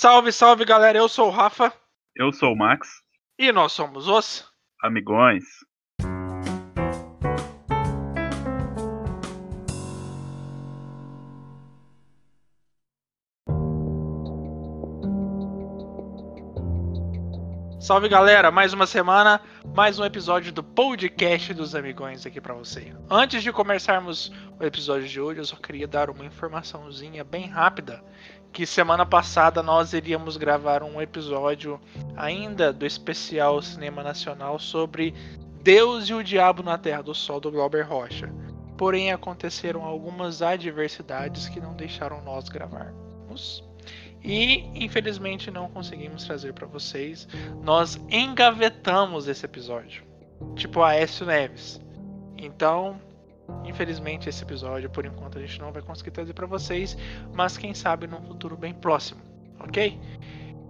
Salve, salve galera, eu sou o Rafa. Eu sou o Max. E nós somos os Amigões. Salve galera, mais uma semana, mais um episódio do podcast dos Amigões aqui para você. Antes de começarmos o episódio de hoje, eu só queria dar uma informaçãozinha bem rápida que semana passada nós iríamos gravar um episódio ainda do especial Cinema Nacional sobre Deus e o Diabo na Terra do Sol do Glauber Rocha. Porém, aconteceram algumas adversidades que não deixaram nós gravarmos. E infelizmente não conseguimos trazer para vocês. Nós engavetamos esse episódio, tipo Aécio Neves. Então, Infelizmente, esse episódio, por enquanto, a gente não vai conseguir trazer para vocês, mas quem sabe num futuro bem próximo, ok?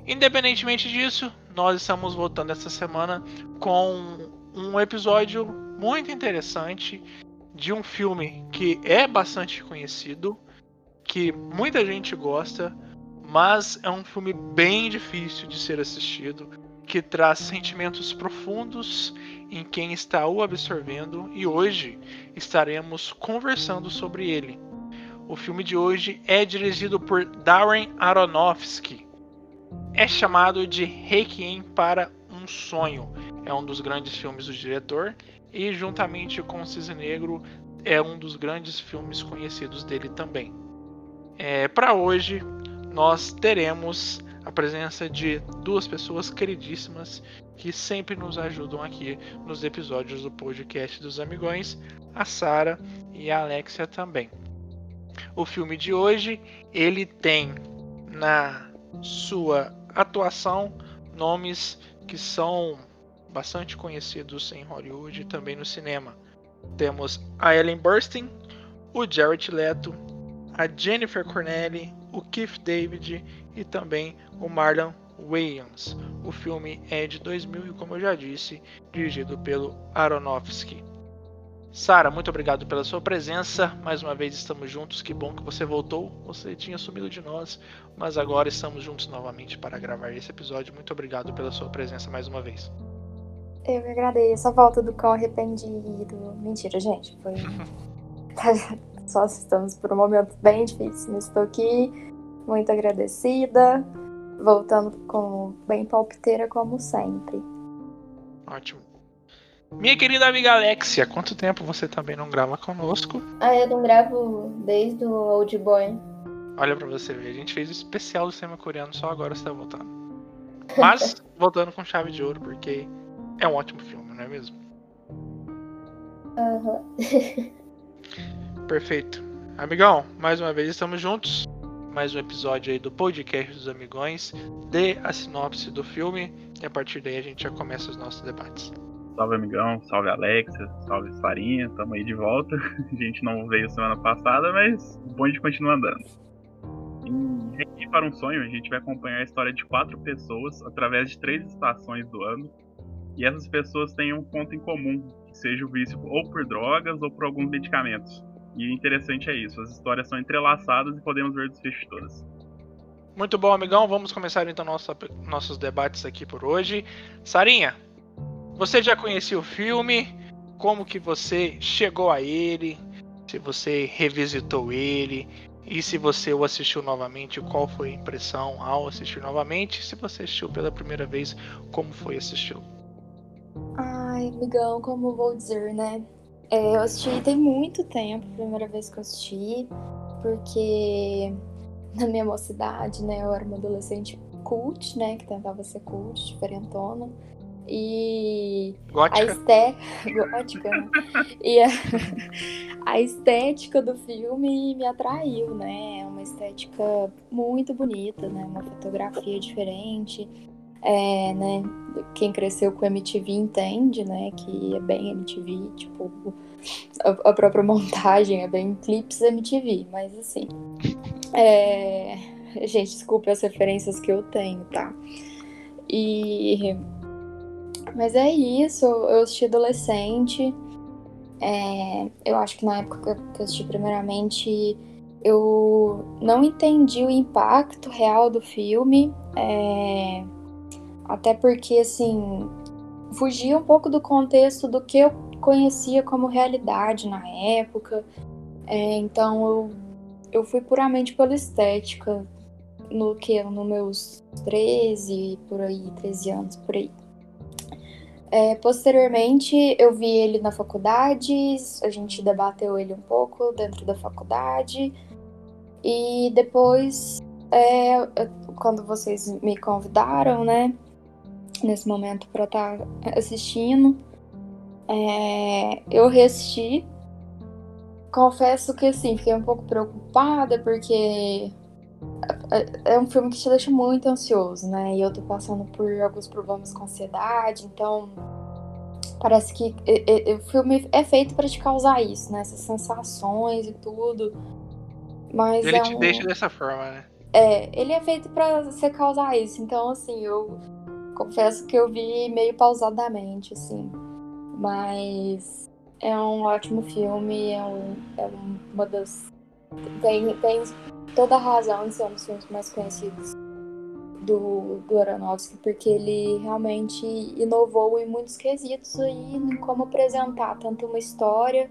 Independentemente disso, nós estamos voltando essa semana com um episódio muito interessante de um filme que é bastante conhecido, que muita gente gosta, mas é um filme bem difícil de ser assistido, que traz sentimentos profundos em quem está o absorvendo e hoje estaremos conversando sobre ele. O filme de hoje é dirigido por Darren Aronofsky. É chamado de Requiem para um Sonho. É um dos grandes filmes do diretor e juntamente com Cisne Negro é um dos grandes filmes conhecidos dele também. É, para hoje nós teremos a presença de duas pessoas queridíssimas que sempre nos ajudam aqui nos episódios do podcast dos Amigões, a Sara e a Alexia também. O filme de hoje, ele tem na sua atuação nomes que são bastante conhecidos em Hollywood e também no cinema. Temos a Ellen Burstyn, o Jared Leto, a Jennifer Connelly, o Keith David e também o Marlon Wayans. O filme é de 2000 e, como eu já disse, dirigido pelo Aronofsky. Sara, muito obrigado pela sua presença. Mais uma vez estamos juntos. Que bom que você voltou. Você tinha sumido de nós, mas agora estamos juntos novamente para gravar esse episódio. Muito obrigado pela sua presença mais uma vez. Eu que agradeço a volta do cão arrependido. Mentira, gente. Foi. Só estamos por um momento bem difícil. Estou aqui muito agradecida voltando com bem palpiteira como sempre. Ótimo. Minha querida amiga Alexia, quanto tempo você também não grava conosco? Ah, eu não gravo desde o Old Boy. Olha pra você ver, a gente fez o especial do cinema coreano, só agora você tá voltando. Mas, voltando com chave de ouro, porque é um ótimo filme, não é mesmo? Aham. Uhum. Perfeito. Amigão, mais uma vez estamos juntos mais um episódio aí do podcast dos amigões, dê a sinopse do filme e a partir daí a gente já começa os nossos debates. Salve amigão, salve Alexia, salve Farinha, tamo aí de volta. A gente não veio semana passada, mas o bonde continua andando. Em Aqui para um Sonho, a gente vai acompanhar a história de quatro pessoas através de três estações do ano. E essas pessoas têm um ponto em comum, que seja o vício ou por drogas ou por alguns medicamentos. E o interessante é isso, as histórias são entrelaçadas e podemos ver desfechos todas. Muito bom, amigão. Vamos começar então nossa, nossos debates aqui por hoje. Sarinha, você já conhecia o filme? Como que você chegou a ele? Se você revisitou ele? E se você o assistiu novamente, qual foi a impressão ao assistir novamente? Se você assistiu pela primeira vez, como foi assistir? Ai, amigão, como vou dizer, né? É, eu assisti tem muito tempo, primeira vez que eu assisti, porque na minha mocidade, né, eu era uma adolescente cult, né, que tentava ser cult, diferentona. E gótica. a estética, gótica, né? e a, a estética do filme me atraiu, né? É uma estética muito bonita, né? Uma fotografia diferente. É, né, quem cresceu com MTV entende, né, que é bem MTV, tipo, a, a própria montagem é bem clips MTV, mas assim, é... gente, desculpe as referências que eu tenho, tá? E... Mas é isso, eu assisti adolescente, é... eu acho que na época que eu assisti primeiramente, eu não entendi o impacto real do filme, é, até porque, assim, fugia um pouco do contexto do que eu conhecia como realidade na época. É, então eu, eu fui puramente pela estética, no que no meus 13, por aí, 13 anos, por aí. É, posteriormente, eu vi ele na faculdade, a gente debateu ele um pouco dentro da faculdade. E depois, é, quando vocês me convidaram, né, nesse momento para estar tá assistindo, é, eu reassisti. Confesso que, assim, fiquei um pouco preocupada porque é, é um filme que te deixa muito ansioso, né? E eu tô passando por alguns problemas com ansiedade, então parece que o filme é feito para te causar isso, né? Essas sensações e tudo. Mas ele é te um... deixa dessa forma, né? É, ele é feito para você causar isso. Então, assim, eu confesso que eu vi meio pausadamente, assim. Mas é um ótimo filme, é, um, é uma das. Tem, tem toda a razão de ser um dos filmes mais conhecidos do, do Aronofsky, porque ele realmente inovou em muitos quesitos aí em como apresentar tanto uma história,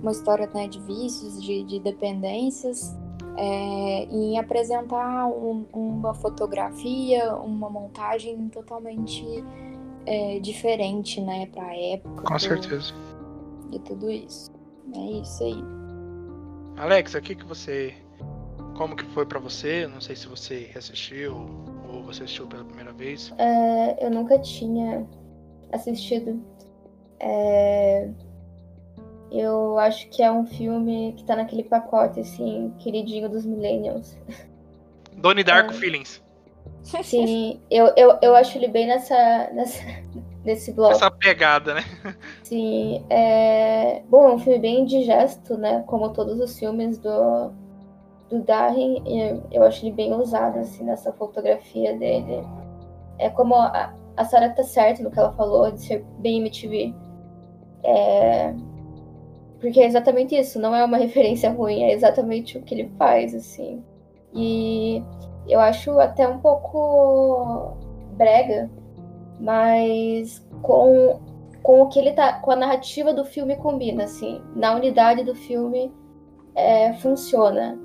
uma história né, de vícios, de, de dependências, é, em apresentar um, uma fotografia, uma montagem totalmente é, diferente, né, para a época. Com certeza. De tudo isso. É isso aí. Alex, o que que você como que foi para você? Não sei se você assistiu ou você assistiu pela primeira vez. É, eu nunca tinha assistido. É, eu acho que é um filme que tá naquele pacote, assim, queridinho dos millennials. Donnie Darko É. Feelings. Sim, eu, eu, eu acho ele bem nessa, nessa, nesse bloco. Essa pegada, né? Sim, é... Bom, é um filme bem indigesto, né? Como todos os filmes do, do Darren. e Eu acho ele bem ousado, assim, nessa fotografia dele. É como a, a Sarah tá certa no que ela falou, de ser bem MTV. É... Porque é exatamente isso, não é uma referência ruim, é exatamente o que ele faz, assim. E eu acho até um pouco brega, mas com, com o que ele tá. com a narrativa do filme combina, assim. Na unidade do filme é, funciona.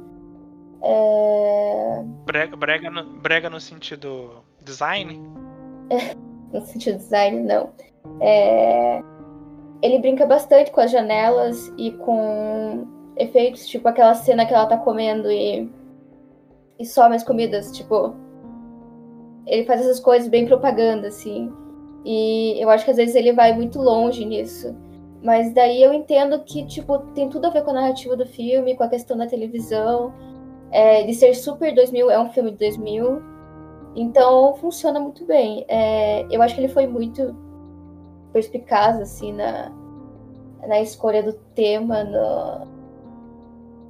É, Brega, brega, no, brega no sentido design? no sentido design, não. É, ele brinca bastante com as janelas e com efeitos, tipo aquela cena que ela tá comendo e, e some as comidas, tipo. Ele faz essas coisas bem propaganda, assim. E eu acho que às vezes ele vai muito longe nisso. Mas daí eu entendo que, tipo, tem tudo a ver com a narrativa do filme, com a questão da televisão, é, de ser super 2000, é um filme de 2000. Então funciona muito bem. É, eu acho que ele foi muito perspicaz, assim, na, na escolha do tema, no,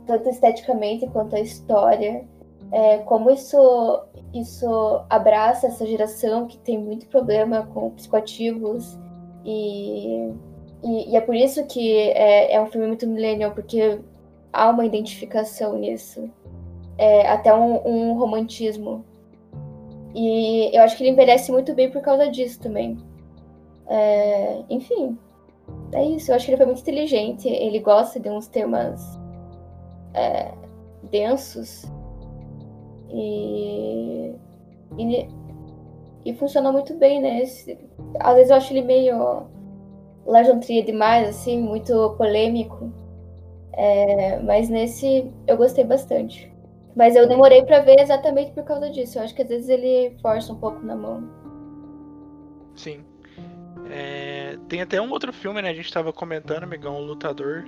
tanto esteticamente quanto a história. É, como isso, isso abraça essa geração que tem muito problema com psicoativos e, e, e é por isso que é, é um filme muito millennial, porque há uma identificação nisso. É, até um, um romantismo. E eu acho que ele envelhece muito bem por causa disso também. É, enfim, é isso. Eu acho que ele foi muito inteligente. Ele gosta de uns temas é, densos. E, e. E funcionou muito bem, né? Esse- às vezes eu acho ele meio. Lajantria demais, assim, muito polêmico. É, mas nesse eu gostei bastante. Mas eu demorei pra ver exatamente por causa disso. Eu acho que às vezes ele força um pouco na mão. Sim. É, tem até um outro filme, né? A gente tava comentando, amigão, O Lutador,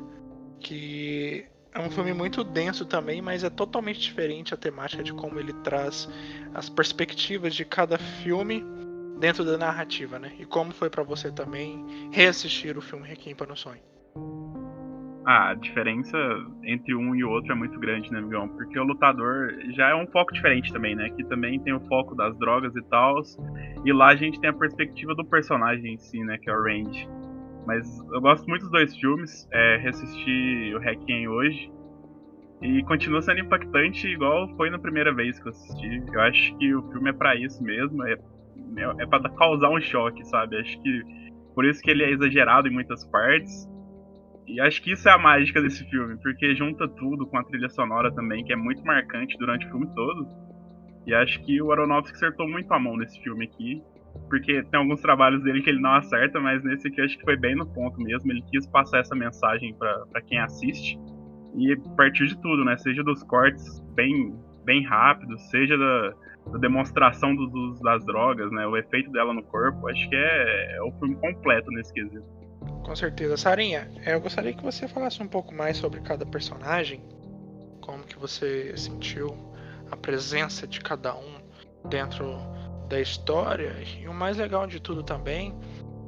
que é um filme muito denso também, mas é totalmente diferente a temática de como ele traz as perspectivas de cada filme dentro da narrativa, né? E como foi pra você também reassistir o filme Requiem para o Sonho. Ah, a diferença entre um e o outro é muito grande, né, amigão? Porque o lutador já é um foco diferente também, né? Que também tem o foco das drogas e tal. E lá a gente tem a perspectiva do personagem em si, né? Que é o Range. Mas eu gosto muito dos dois filmes. É, reassisti o Requiem hoje. E continua sendo impactante igual foi na primeira vez que eu assisti. Eu acho que o filme é para isso mesmo, é, é, para causar um choque, sabe? Acho que por isso que ele é exagerado em muitas partes. E acho que isso é a mágica desse filme, porque junta tudo com a trilha sonora também, que é muito marcante durante o filme todo. E acho que o Aronofsky acertou muito a mão nesse filme aqui, porque tem alguns trabalhos dele que ele não acerta, mas nesse aqui acho que foi bem no ponto mesmo. Ele quis passar essa mensagem para quem assiste. E partiu de tudo, né? Seja dos cortes bem, bem rápidos, seja da, da demonstração do, dos, das drogas, né? O efeito dela no corpo. Acho que é, é o filme completo nesse quesito. Com certeza. Sarinha, eu gostaria que você falasse um pouco mais sobre cada personagem. Como que você sentiu a presença de cada um dentro da história. E o mais legal de tudo também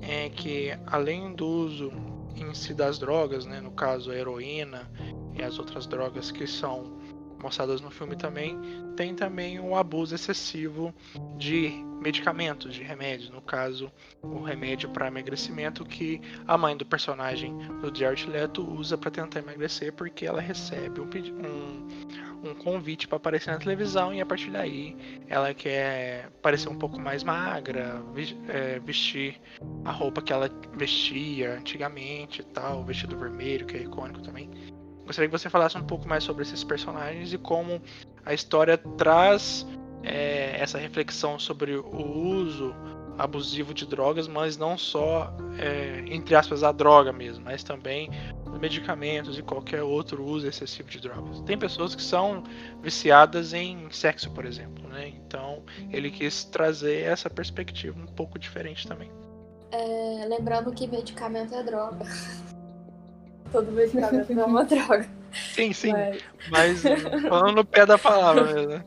é que além do uso em si das drogas, né, no caso a heroína e as outras drogas que são mostradas no filme também, tem também um abuso excessivo de medicamentos, de remédios. No caso, o remédio para emagrecimento que a mãe do personagem do Jared Leto usa para tentar emagrecer porque ela recebe um, um, um convite para aparecer na televisão e a partir daí ela quer parecer um pouco mais magra, é, vestir a roupa que ela vestia antigamente e tal, o vestido vermelho que é icônico também. Gostaria que você falasse um pouco mais sobre esses personagens e como a história traz é, essa reflexão sobre o uso abusivo de drogas, mas não só, é, entre aspas, a droga mesmo, mas também medicamentos e qualquer outro uso excessivo de drogas. Tem pessoas que são viciadas em sexo, por exemplo, né? Então ele quis trazer essa perspectiva um pouco diferente também. É, lembrando que medicamento é droga. Todo medicamento é uma droga. Sim, sim. Mas, mas falando no pé da palavra mesmo.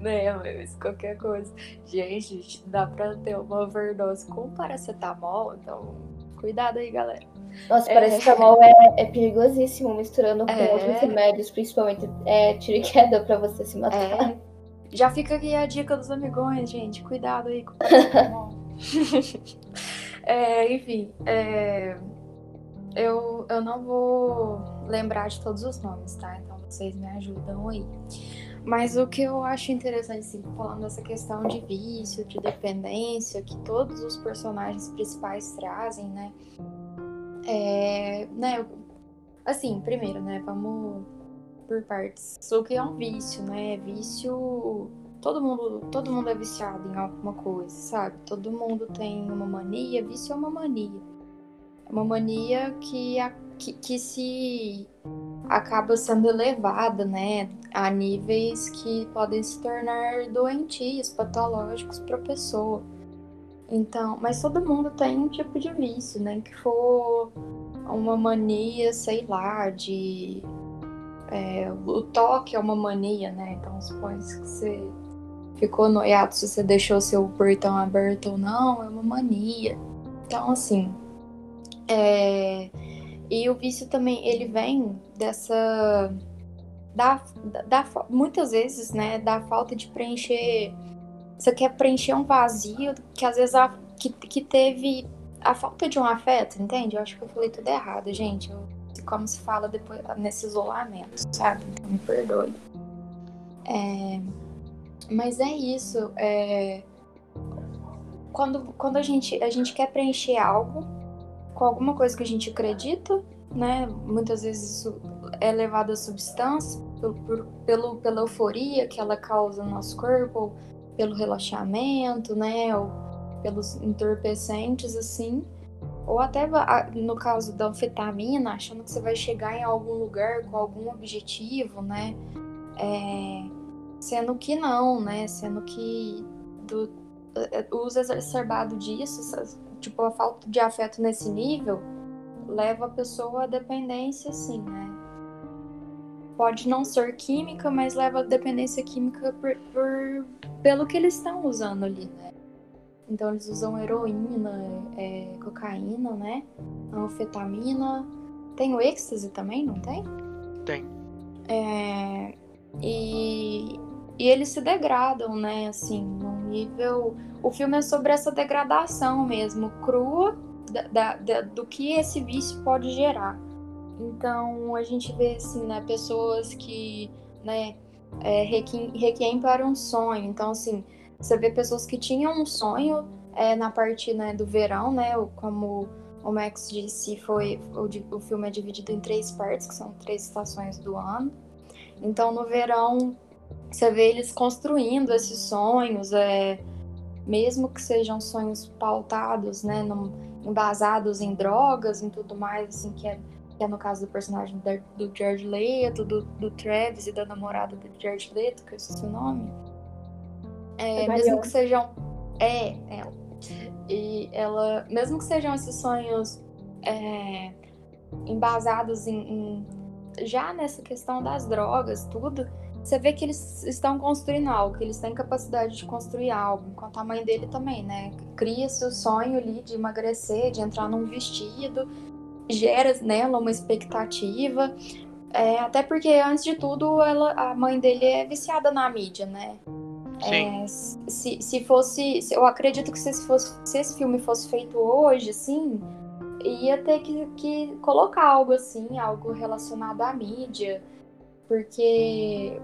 Né, mas qualquer coisa. Gente, dá pra ter uma overdose com paracetamol, então cuidado aí, galera. Nossa, é... paracetamol é, é perigosíssimo misturando com é... outros remédios, principalmente é, tiro e queda pra você se matar. É... Já fica aqui a dica dos amigões, gente. Cuidado aí com o paracetamol. é, enfim, é eu, eu não vou lembrar de todos os nomes, tá? Então vocês me ajudam aí. Mas o que eu acho interessante, assim, falando dessa questão de vício, de dependência, que todos os personagens principais trazem, né? É, né assim, primeiro, né? Vamos por partes. O que é um vício, né? Vício. Todo mundo, todo mundo é viciado em alguma coisa, sabe? Todo mundo tem uma mania. Vício é uma mania. Uma mania que, a, que, que se acaba sendo elevada, né, a níveis que podem se tornar doentios, patológicos para a pessoa. Então, mas todo mundo tem um tipo de vício, né, que for uma mania, sei lá, de é, o toque é uma mania, né? Então, supõe que você ficou noiado se você deixou seu portão aberto ou não, é uma mania. Então, assim, é, e o vício também, ele vem dessa. Da, da, muitas vezes, né, da falta de preencher. Você quer preencher um vazio que às vezes a, que, que teve a falta de um afeto, entende? Eu acho que eu falei tudo errado, gente. Como se fala depois nesse isolamento, sabe? Então me perdoe. É, mas é isso. É, quando, quando a, gente, a gente quer preencher algo com alguma coisa que a gente acredita, né? Muitas vezes isso é levado a substância por, pelo, pela euforia que ela causa no nosso corpo, pelo relaxamento, né? Ou pelos entorpecentes, assim. Ou até no caso da anfetamina, achando que você vai chegar em algum lugar com algum objetivo, né? É, sendo que não, né? Sendo que do, é, o uso exacerbado disso tipo, a falta de afeto nesse nível leva a pessoa à dependência, sim, né? Pode não ser química, mas leva a dependência química por, por pelo que eles estão usando ali, né? Então eles usam heroína, é, cocaína, né? Anfetamina. Tem o êxtase também, não tem? Tem. É, e, e eles se degradam, né? Assim, num nível o filme é sobre essa degradação mesmo, crua, da, da, do que esse vício pode gerar. Então a gente vê assim, né, pessoas que, né, é, requiem, requiem para um sonho. Então assim, você vê pessoas que tinham um sonho é, na parte né, do verão, né, como o Max disse, foi o, o filme é dividido em três partes, que são três estações do ano. Então no verão você vê eles construindo esses sonhos, é, mesmo que sejam sonhos pautados, né, num, embasados em drogas, em tudo mais, assim, que é, que é no caso do personagem do George Leto, do, do Travis e da namorada do George Leto, que eu esqueci o nome. É, é mesmo que sejam. É, ela. E ela, mesmo que sejam esses sonhos é, embasados em, em, já nessa questão das drogas, tudo, você vê que eles estão construindo algo, que eles têm capacidade de construir algo, enquanto a mãe dele também, né? Cria-se o sonho ali de emagrecer, de entrar num vestido, gera nela uma expectativa. É, até porque, antes de tudo, ela, a mãe dele é viciada na mídia, né? Sim. É, se, se fosse. Eu acredito que se, fosse, se esse filme fosse feito hoje, assim, ia ter que, que colocar algo assim, algo relacionado à mídia porque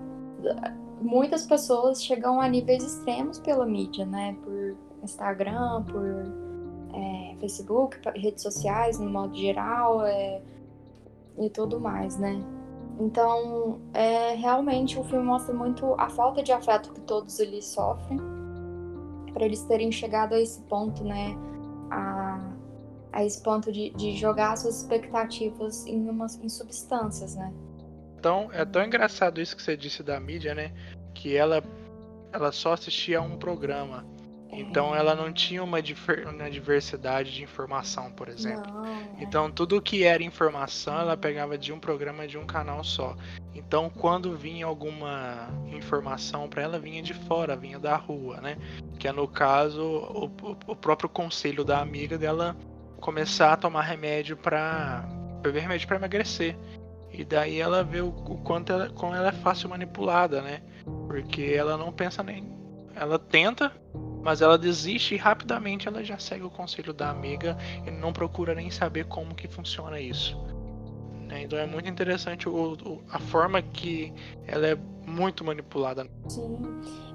muitas pessoas chegam a níveis extremos pela mídia, né? Por Instagram, por é, Facebook, redes sociais, no modo geral, é, e tudo mais, né? Então, é, realmente o filme mostra muito a falta de afeto que todos eles sofrem, para eles terem chegado a esse ponto, né? A, a esse ponto de, de jogar suas expectativas em, umas, em substâncias, né? Tão, é tão engraçado isso que você disse da mídia, né? Que ela, ela só assistia a um programa. Então ela não tinha uma, uma diversidade de informação, por exemplo. Não, é. Então tudo que era informação ela pegava de um programa de um canal só. Então quando vinha alguma informação para ela vinha de fora, vinha da rua, né? Que é no caso o, o próprio conselho da amiga dela começar a tomar remédio para beber remédio para emagrecer. E daí ela vê o, quanto ela, como ela é fácil manipulada, né? Porque ela não pensa nem. Ela tenta, mas ela desiste e rapidamente ela já segue o conselho da amiga e não procura nem saber como que funciona isso. Né? Então é muito interessante o, o, a forma que ela é muito manipulada. Sim,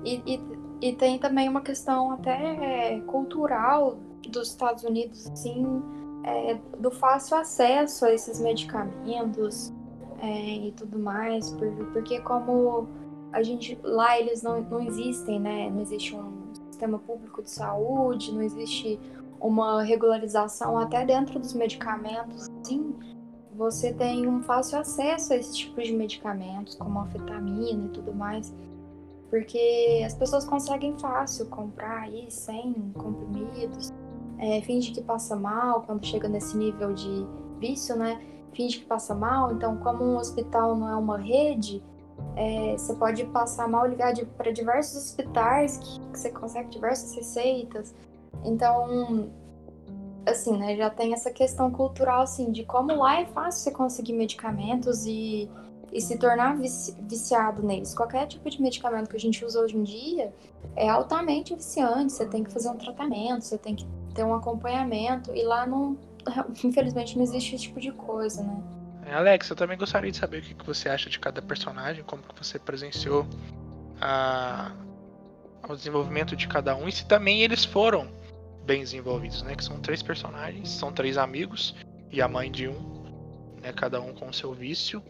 e, e, e tem também uma questão até cultural dos Estados Unidos, sim, é, do fácil acesso a esses medicamentos, é, e tudo mais, porque como a gente lá eles não, não existem, né? Não existe um sistema público de saúde, não existe uma regularização até dentro dos medicamentos, sim, você tem um fácil acesso a esse tipo de medicamentos, como anfetamina e tudo mais, porque as pessoas conseguem fácil comprar aí sem comprimidos, é, finge que passa mal quando chega nesse nível de vício, né? Finge que passa mal. Então, como um hospital não é uma rede, é, você pode passar mal ligar para diversos hospitais que, que, você consegue diversas receitas. Então, assim, né, já tem essa questão cultural, assim, de como lá é fácil você conseguir medicamentos e, e se tornar vici, viciado neles. Qualquer tipo de medicamento que a gente usa hoje em dia é altamente viciante. Você tem que fazer um tratamento, você tem que ter um acompanhamento e lá não infelizmente não existe esse tipo de coisa, né? É, Alex, eu também gostaria de saber o que você acha de cada personagem, como que você presenciou a, o desenvolvimento de cada um e se também eles foram bem desenvolvidos, né? Que são três personagens, são três amigos e a mãe de um, né? Cada um com o seu vício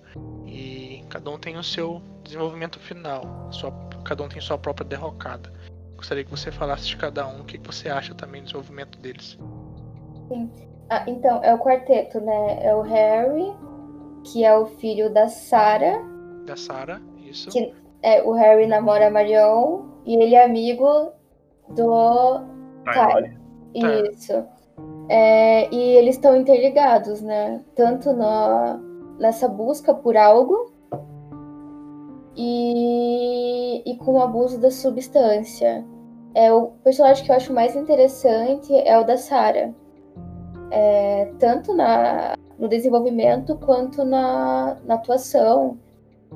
e cada um tem o seu desenvolvimento final, sua, cada um tem sua própria derrocada. Gostaria que você falasse de cada um, o que você acha também do desenvolvimento deles. Sim. Ah, então, é o quarteto, né? É o Harry, que é o filho da Sarah. Da Sarah, isso. Que, é, o Harry namora a Marion e ele é amigo do Ty. Isso. É, e eles estão interligados, né? Tanto no, nessa busca por algo e, e com o abuso da substância. É, o personagem que eu acho mais interessante é o da Sarah é, tanto na, no desenvolvimento quanto na, na atuação.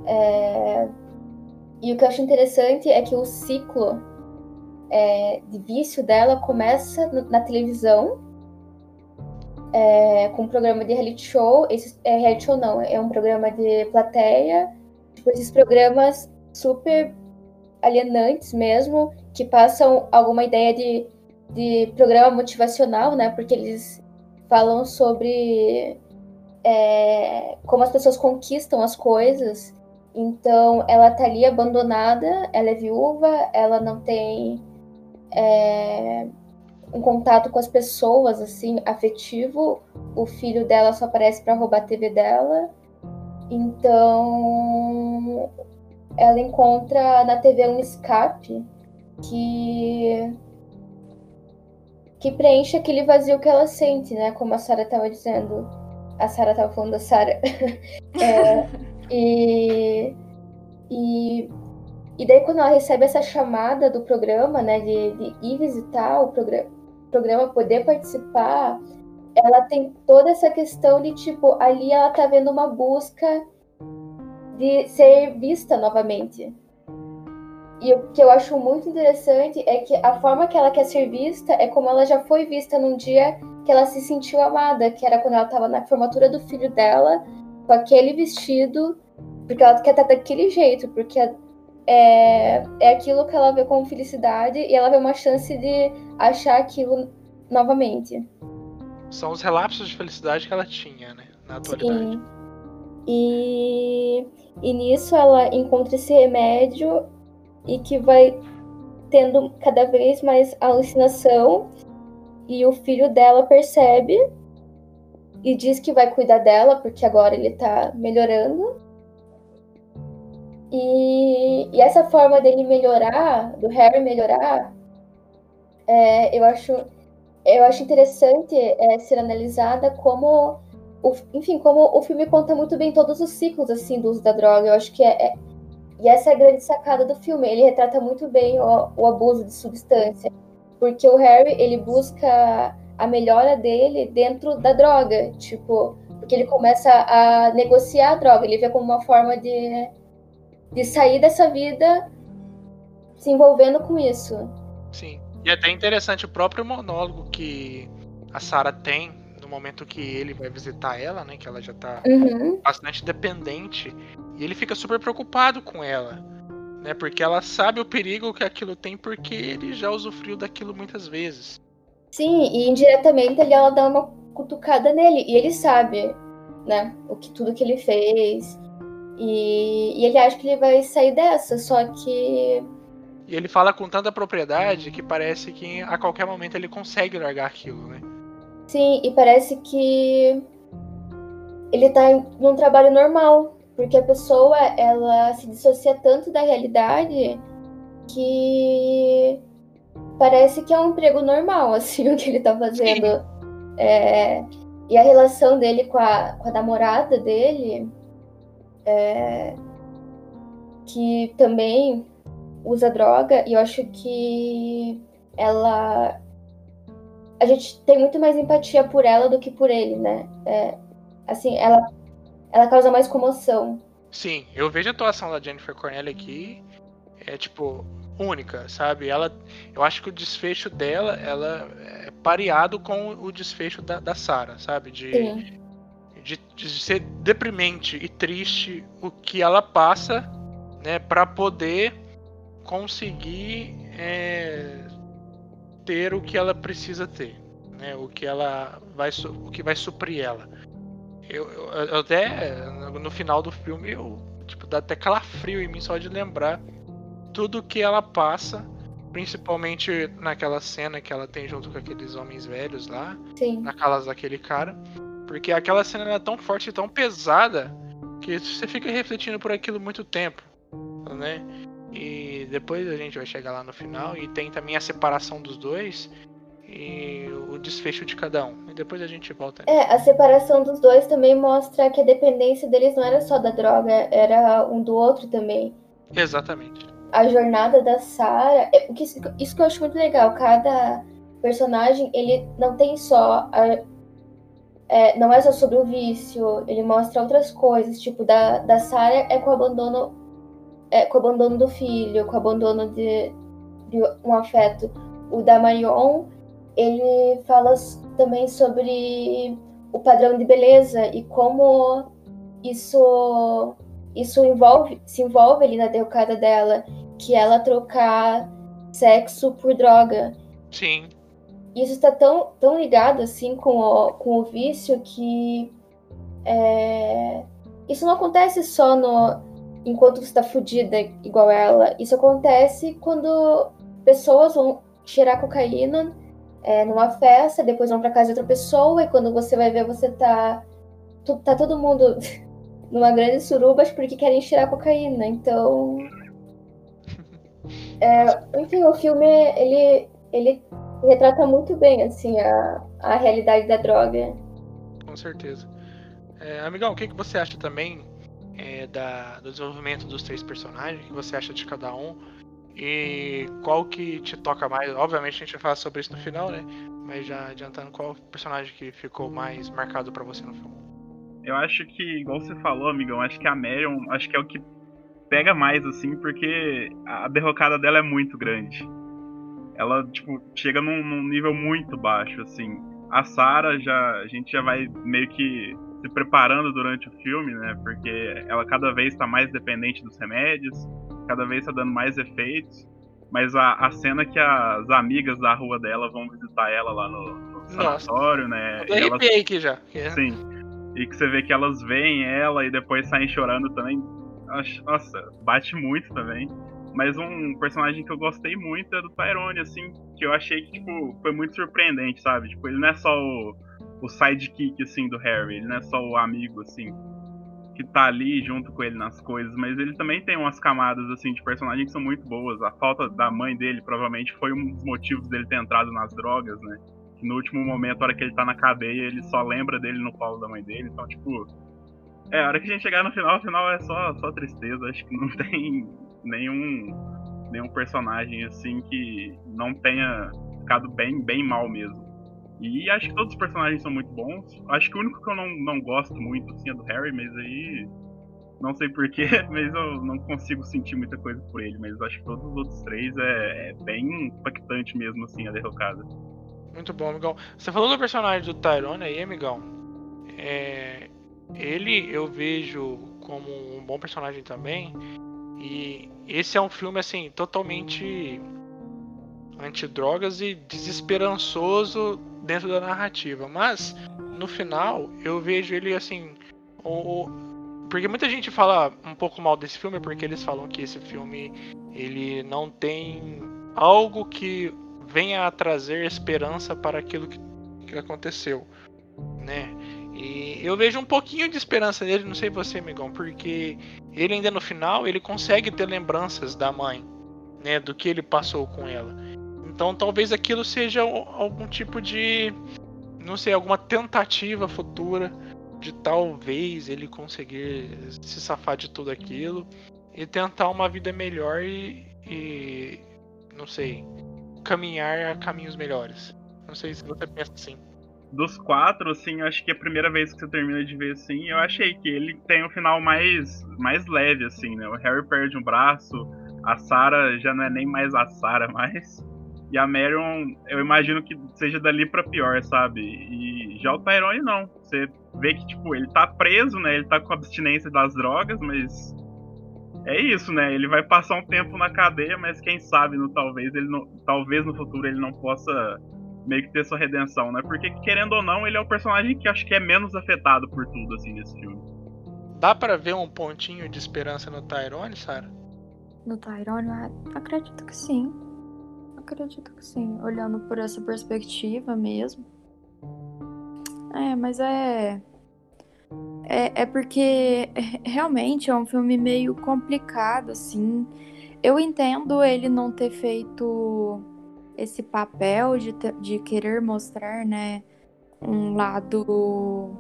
É, e o que eu acho interessante é que o ciclo é, de vício dela começa na televisão, é, com um programa de reality show. Esse, é reality show não, é um programa de plateia. Tipo, esses programas super alienantes mesmo, que passam alguma ideia de, de programa motivacional, né? Porque eles falam sobre é, como as pessoas conquistam as coisas. Então, ela tá ali abandonada, ela é viúva, ela não tem é, um contato com as pessoas, assim, afetivo. O filho dela só aparece para roubar a TV dela. Então, ela encontra na TV um escape que que preenche aquele vazio que ela sente, né? Como a Sara estava dizendo. A Sara estava falando da Sara. é, e, e, e daí quando ela recebe essa chamada do programa, né? De, de ir visitar o programa, programa, poder participar, ela tem toda essa questão de, tipo, ali ela tá vendo uma busca de ser vista novamente. E o que eu acho muito interessante é que a forma que ela quer ser vista é como ela já foi vista num dia que ela se sentiu amada, que era quando ela estava na formatura do filho dela, com aquele vestido, porque ela quer estar daquele jeito, porque é, é aquilo que ela vê como felicidade e ela vê uma chance de achar aquilo novamente. São os relapsos de felicidade que ela tinha, né, na atualidade. Sim. E, e nisso ela encontra esse remédio e que vai tendo cada vez mais alucinação e o filho dela percebe e diz que vai cuidar dela porque agora ele tá melhorando. E, e essa forma dele melhorar, do Harry melhorar, é, eu acho eu acho interessante é, ser analisada como o, enfim como o filme conta muito bem todos os ciclos assim do uso da droga. Eu acho que é, é e essa é a grande sacada do filme. Ele retrata muito bem o, o abuso de substância. Porque o Harry, ele busca a melhora dele dentro da droga. Tipo, porque ele começa a negociar a droga. Ele vê como uma forma de, de sair dessa vida se envolvendo com isso. Sim. E é até interessante o próprio monólogo que a Sarah tem momento que ele vai visitar ela, né? Que ela já tá uhum. bastante dependente. E ele fica super preocupado com ela, né? Porque ela sabe o perigo que aquilo tem porque ele já usufruiu daquilo muitas vezes. Sim, e indiretamente ela dá uma cutucada nele e ele sabe, né? O que tudo que ele fez. E, e ele acha que ele vai sair dessa, só que e ele fala com tanta propriedade que parece que a qualquer momento ele consegue largar aquilo, né? Sim, e parece que ele tá num trabalho normal. Porque a pessoa, ela se dissocia tanto da realidade que parece que é um emprego normal, assim, o que ele tá fazendo. É, e a relação dele com a, com a namorada dele, é, que também usa droga, e eu acho que ela. A gente tem muito mais empatia por ela do que por ele, né? É, assim, ela ela causa mais comoção. Sim, eu vejo a atuação da Jennifer Cornelli aqui, é tipo, única, sabe? Ela, eu acho que o desfecho dela, ela é pareado com o desfecho da, da Sarah, sabe? De, de, de, ser deprimente e triste o que ela passa, né? Para poder conseguir é, ter o que ela precisa ter, né? O que ela vai, o que vai suprir ela. Eu, eu, eu, até no final do filme eu tipo dá até calafrio em mim só de lembrar tudo que ela passa, principalmente naquela cena que ela tem junto com aqueles homens velhos lá, Sim. na casa daquele cara, porque aquela cena é tão forte e tão pesada que você fica refletindo por aquilo muito tempo, né? E depois a gente vai chegar lá no final e tem também a separação dos dois e o desfecho de cada um. E depois a gente volta. É, a separação dos dois também mostra que a dependência deles não era só da droga, era um do outro também. Exatamente. A jornada da Sarah, é, isso que eu acho muito legal, cada personagem, ele não tem só a, é, não é só sobre o vício, ele mostra outras coisas, tipo, da, da Sarah é com o abandono é, com o abandono do filho, com o abandono de, de um afeto. O da Marion ele fala também sobre o padrão de beleza e como isso isso envolve se envolve ali na derrocada dela, que ela trocar sexo por droga. Sim. Isso está tão, tão ligado assim com o, com o vício que é, isso não acontece só no enquanto você está fudida igual ela. Isso acontece quando pessoas vão cheirar cocaína é, numa festa, depois vão para casa de outra pessoa, e quando você vai ver, você tá. Tá todo mundo numa grande suruba porque querem cheirar cocaína. Então. É, enfim, o filme, ele, ele retrata muito bem, assim, a, a realidade da droga. Com certeza. É, amigão, o que, que você acha também é, da, do desenvolvimento dos três personagens? O que você acha de cada um? E qual que te toca mais? Obviamente a gente vai falar sobre isso no final, né? Mas já adiantando, qual personagem que ficou mais marcado para você no filme? Eu acho que, igual você falou, amigão, acho que a Marion, acho que é o que pega mais, assim, porque a derrocada dela é muito grande. Ela, tipo, chega num, num nível muito baixo, assim. A Sarah já. A gente já vai meio que se preparando durante o filme, né? Porque ela cada vez está mais dependente dos remédios cada vez tá dando mais efeitos. Mas a, a cena que as amigas da rua dela vão visitar ela lá no, no sanatório, né? Eu elas... aqui já. Sim. E que você vê que elas veem ela e depois saem chorando também. Nossa, bate muito também. Mas um personagem que eu gostei muito é do Tyrone, assim, que eu achei que, tipo, foi muito surpreendente, sabe? Tipo, ele não é só o, o sidekick, assim, do Harry, ele não é só o amigo, assim que tá ali junto com ele nas coisas, mas ele também tem umas camadas assim de personagem que são muito boas. A falta da mãe dele provavelmente foi um dos motivos dele ter entrado nas drogas, né? Que no último momento, a hora que ele tá na cadeia, ele só lembra dele no colo da mãe dele. Então, tipo, é, a hora que a gente chegar no final, o final é só, só tristeza. Acho que não tem nenhum, nenhum personagem assim que não tenha ficado bem, bem mal mesmo. E acho que todos os personagens são muito bons. Acho que o único que eu não, não gosto muito assim, é do Harry, mas aí. Não sei porquê, mas eu não consigo sentir muita coisa por ele. Mas acho que todos os outros três é, é bem impactante mesmo, assim, a derrocada. Muito bom, amigão. Você falou do personagem do Tyrone aí, amigão. É... Ele eu vejo como um bom personagem também. E esse é um filme, assim, totalmente antidrogas e desesperançoso dentro da narrativa. Mas no final eu vejo ele assim. O, porque muita gente fala um pouco mal desse filme porque eles falam que esse filme ele não tem algo que venha a trazer esperança para aquilo que, que aconteceu, né? E eu vejo um pouquinho de esperança nele, não sei você, amigão, porque ele ainda no final ele consegue ter lembranças da mãe, né, do que ele passou com ela. Então talvez aquilo seja algum tipo de. Não sei, alguma tentativa futura de talvez ele conseguir se safar de tudo aquilo e tentar uma vida melhor e, e não sei, caminhar a caminhos melhores. Não sei se você pensa assim. Dos quatro, assim, acho que é a primeira vez que você termina de ver assim, eu achei que ele tem um final mais, mais leve, assim, né? O Harry perde um braço, a Sarah já não é nem mais a Sarah mais. E a Marion, eu imagino que seja dali para pior, sabe? E já o Tyrone não. Você vê que, tipo, ele tá preso, né? Ele tá com abstinência das drogas, mas. É isso, né? Ele vai passar um tempo na cadeia, mas quem sabe no talvez ele não, talvez no futuro ele não possa meio que ter sua redenção, né? Porque querendo ou não, ele é o personagem que acho que é menos afetado por tudo assim nesse filme. Dá para ver um pontinho de esperança no Tyrone, Sara? No Tyrone, acredito que sim acredito que sim, olhando por essa perspectiva mesmo. É, mas é. É, é porque realmente é um filme meio complicado, assim. Eu entendo ele não ter feito esse papel de, de querer mostrar, né, um lado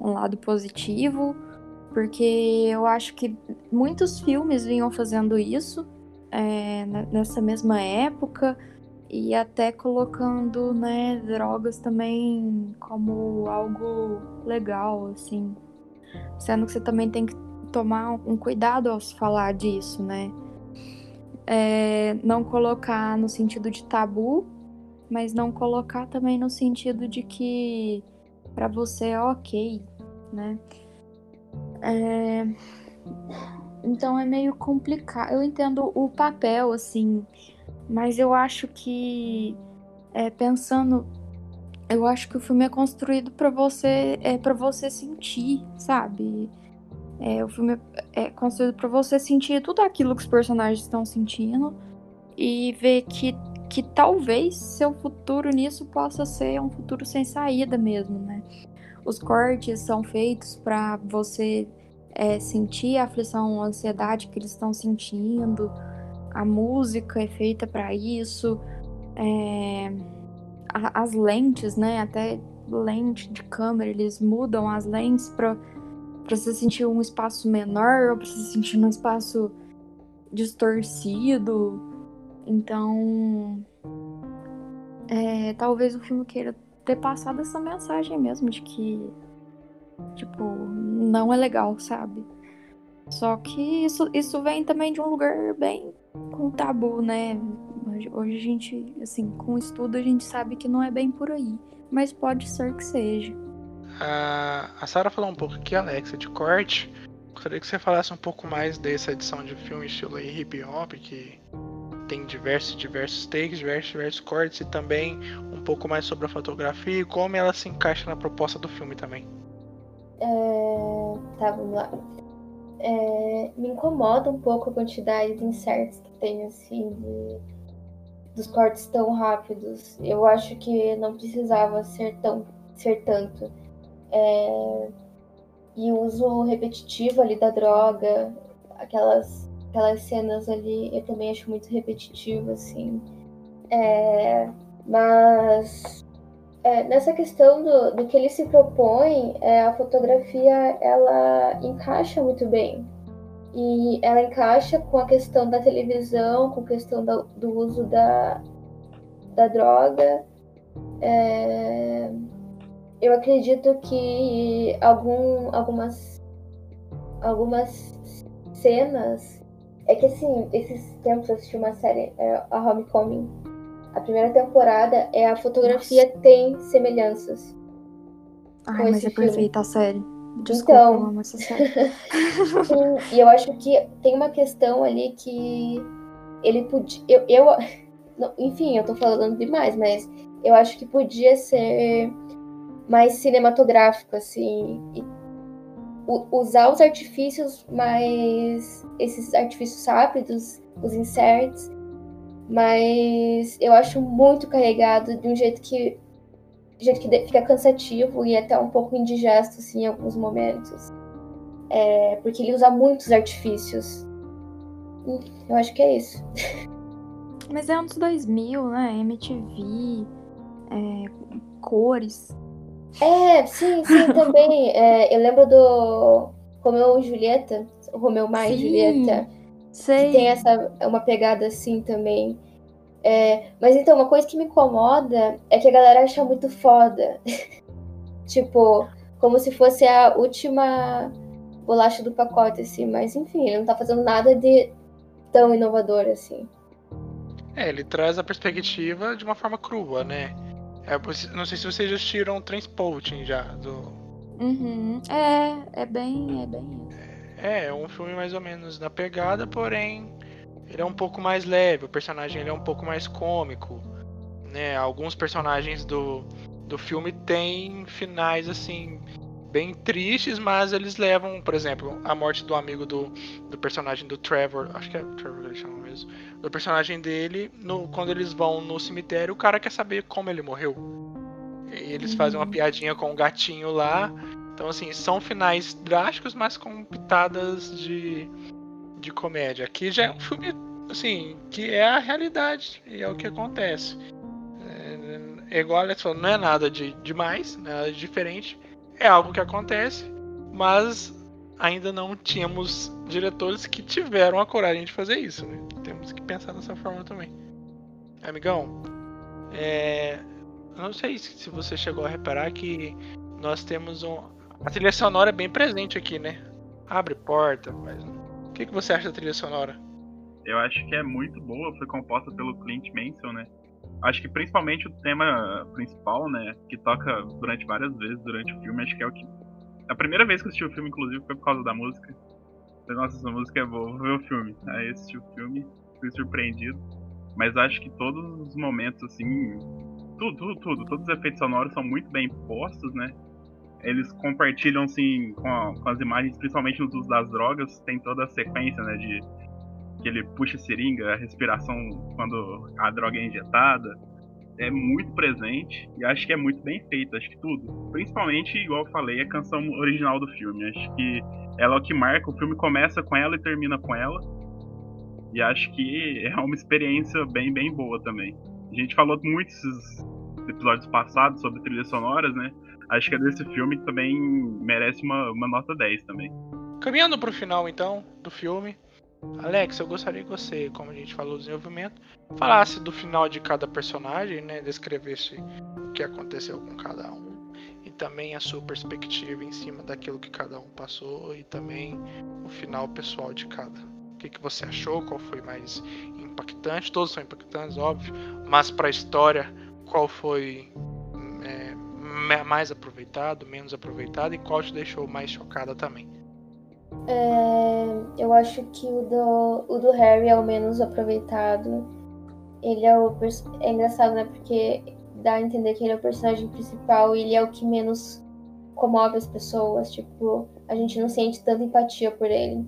um lado positivo, porque eu acho que muitos filmes vinham fazendo isso é, nessa mesma época e até colocando né, drogas também como algo legal, assim. Sendo que você também tem que tomar um cuidado ao falar disso, né? É, não colocar no sentido de tabu, mas não colocar também no sentido de que para você é ok, né? É... Então é meio complicado. Eu entendo o papel, assim, mas eu acho que é, pensando, eu acho que o filme é construído para você, é para você sentir, sabe? É, o filme é construído para você sentir tudo aquilo que os personagens estão sentindo e ver que, que talvez seu futuro nisso possa ser um futuro sem saída mesmo, né? Os cortes são feitos para você é, sentir a aflição, a ansiedade que eles estão sentindo. A música é feita para isso. É, a, as lentes, né? Até lente de câmera, eles mudam as lentes para para você sentir um espaço menor ou para você sentir um espaço distorcido. Então, é, talvez o filme queira ter passado essa mensagem mesmo de que, tipo, não é legal, sabe? Só que isso, isso vem também de um lugar bem com tabu, né? Hoje, a gente, assim, com estudo a gente sabe que não é bem por aí. Mas pode ser que seja. A, a Sarah falou um pouco aqui, Alexa, de corte. Gostaria que você falasse um pouco mais dessa edição de filme estilo hip hop, que tem diversos, diversos takes, diversos, diversos cortes, e também um pouco mais sobre a fotografia e como ela se encaixa na proposta do filme também. É... Tá, vamos lá. É... Me incomoda um pouco a quantidade de inserts que tem, assim, de... dos cortes tão rápidos. Eu acho que não precisava ser tão ser tanto. É, e o uso repetitivo ali da droga, aquelas, aquelas cenas ali, eu também acho muito repetitivo, assim. É, mas é, nessa questão do, do que ele se propõe, é, a fotografia ela encaixa muito bem. E ela encaixa com a questão da televisão, com a questão da, do uso da, da droga. É, eu acredito que algum, algumas, algumas cenas. É que assim, esses tempos eu assisti uma série, é, a Homecoming. A primeira temporada é a fotografia Nossa. tem semelhanças. Ai, mas é filme. perfeita a série. Desculpa, então, eu amo essa série. E eu acho que tem uma questão ali que ele podia. Eu, eu, enfim, eu tô falando demais, mas eu acho que podia ser mais cinematográfico, assim. Usar os artifícios mais. esses artifícios rápidos, os inserts, mas eu acho muito carregado de um jeito que. De jeito que fica cansativo e até um pouco indigesto, assim, em alguns momentos. É, porque ele usa muitos artifícios. Eu acho que é isso. Mas é anos 2000, né? MTV, é, cores. É, sim, sim, também. É, eu lembro do Romeu e Julieta, Romeu mais Julieta. Sei. Que tem essa uma pegada assim também. É, mas então, uma coisa que me incomoda é que a galera acha muito foda. tipo, como se fosse a última bolacha do pacote, assim. Mas enfim, ele não tá fazendo nada de tão inovador assim. É, ele traz a perspectiva de uma forma crua, né? É, não sei se vocês já assistiram Transporting já. Do... Uhum. É, é bem. É, bem... É, é um filme mais ou menos na pegada, porém ele é um pouco mais leve, o personagem ele é um pouco mais cômico. Né? Alguns personagens do, do filme têm finais assim bem tristes, mas eles levam, por exemplo, a morte do amigo do, do personagem do Trevor, acho que é Trevor que ele chama mesmo, do personagem dele, no, quando eles vão no cemitério, o cara quer saber como ele morreu. E eles fazem uma uhum. piadinha com o gatinho lá. Então, assim, são finais drásticos, mas com pitadas de, de comédia. Aqui já é um filme, assim, que é a realidade e é o que acontece. É, é igual a falou, não é nada de demais, nada de diferente é algo que acontece, mas ainda não tínhamos diretores que tiveram a coragem de fazer isso. Né? Temos que pensar dessa forma também. Amigão, é... não sei se você chegou a reparar que nós temos um. A trilha sonora é bem presente aqui, né? Abre porta, mas. O que, que você acha da trilha sonora? Eu acho que é muito boa, foi composta pelo Clint Mansell, né? Acho que principalmente o tema principal, né? Que toca durante várias vezes durante o filme, acho que é o que. A primeira vez que eu assisti o filme, inclusive, foi por causa da música. Falei, nossa, essa música é boa, vou ver o filme. Aí assisti o filme, fui surpreendido. Mas acho que todos os momentos, assim. Tudo, tudo, tudo. Todos os efeitos sonoros são muito bem postos, né? Eles compartilham, assim, com, a, com as imagens, principalmente nos das drogas, tem toda a sequência, né? De que ele puxa a seringa, a respiração quando a droga é injetada. É muito presente e acho que é muito bem feito, acho que tudo. Principalmente, igual eu falei, a canção original do filme. Acho que ela é o que marca, o filme começa com ela e termina com ela. E acho que é uma experiência bem, bem boa também. A gente falou muito esses episódios passados sobre trilhas sonoras, né? Acho que a desse filme também merece uma, uma nota 10 também. Caminhando pro final, então, do filme. Alex, eu gostaria que você, como a gente falou do desenvolvimento, falasse do final de cada personagem, né? Descrevesse o que aconteceu com cada um e também a sua perspectiva em cima daquilo que cada um passou e também o final pessoal de cada. O que, que você achou? Qual foi mais impactante? Todos são impactantes, óbvio, mas para a história, qual foi mais aproveitado, menos aproveitado e qual te deixou mais chocada também? É, eu acho que o do, o do Harry é o menos aproveitado. Ele é o. É engraçado, né? Porque dá a entender que ele é o personagem principal e ele é o que menos comove as pessoas. Tipo, a gente não sente tanta empatia por ele.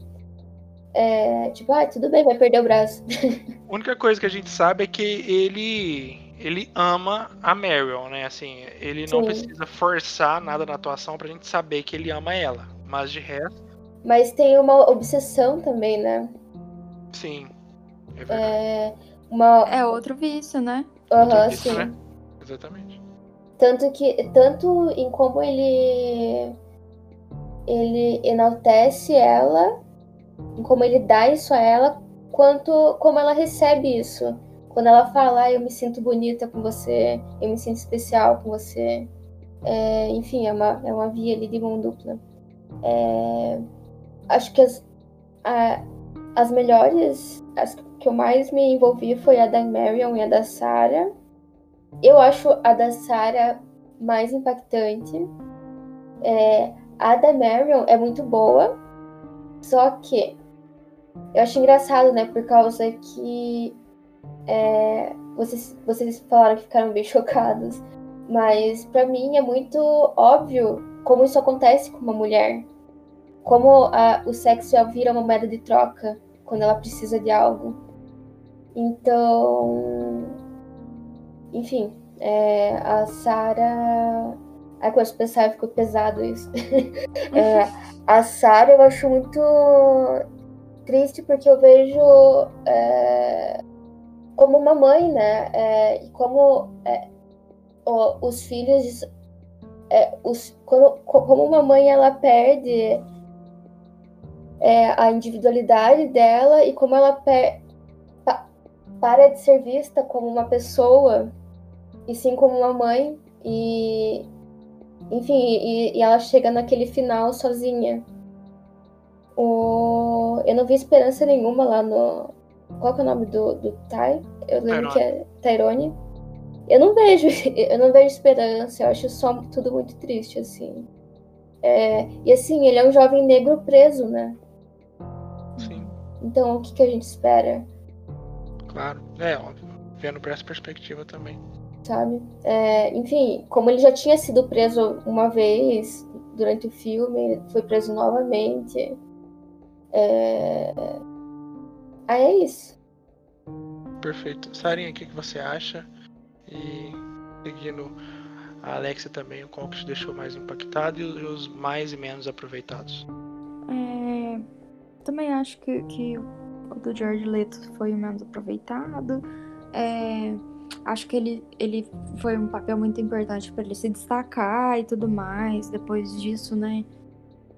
É, tipo, ah, tudo bem, vai perder o braço. A única coisa que a gente sabe é que ele ele ama a Meryl, né? Assim, ele não Sim. precisa forçar nada na atuação pra gente saber que ele ama ela. Mas de resto. Mas tem uma obsessão também, né? Sim. É, é, uma... é outro vício, né? Aham, uhum, sim. Né? Exatamente. Tanto que. Tanto em como ele. Ele enaltece ela, em como ele dá isso a ela, quanto como ela recebe isso. Quando ela fala, ah, eu me sinto bonita com você, eu me sinto especial com você. É, enfim, é uma, é uma via ali de mão dupla. É, acho que as, a, as melhores, as que eu mais me envolvi foi a da Marion e a da Sarah. Eu acho a da Sarah mais impactante. É, a da Marion é muito boa, só que eu acho engraçado, né? Por causa que é, vocês, vocês falaram que ficaram bem chocados, mas para mim é muito óbvio como isso acontece com uma mulher. Como a, o sexo vira uma moeda de troca quando ela precisa de algo. Então, enfim, é, a Sarah. Ai, quando eu pensar, ficou pesado isso. é, a Sarah eu acho muito triste porque eu vejo é, como uma mãe, né? É, e como é, ó, os filhos. É, os, quando, como uma mãe ela perde é, a individualidade dela e como ela per, pa, para de ser vista como uma pessoa e sim como uma mãe e enfim e, e ela chega naquele final sozinha o, eu não vi esperança nenhuma lá no qual que é o nome do, do Tai? Eu lembro que é Tyrone. Eu não vejo, eu não vejo esperança, eu acho só tudo muito triste, assim. É, e assim, ele é um jovem negro preso, né? Sim. Então o que, que a gente espera? Claro, é óbvio. Vendo por essa perspectiva também. Sabe? É, enfim, como ele já tinha sido preso uma vez durante o filme, foi preso novamente. É, Aí é isso. Perfeito. Sarinha, o que, que você acha? E seguindo a Alexia também, qual que te deixou mais impactado e os mais e menos aproveitados? É, também acho que, que o do George Leto foi o menos aproveitado. É, acho que ele, ele foi um papel muito importante para ele se destacar e tudo mais. Depois disso, né?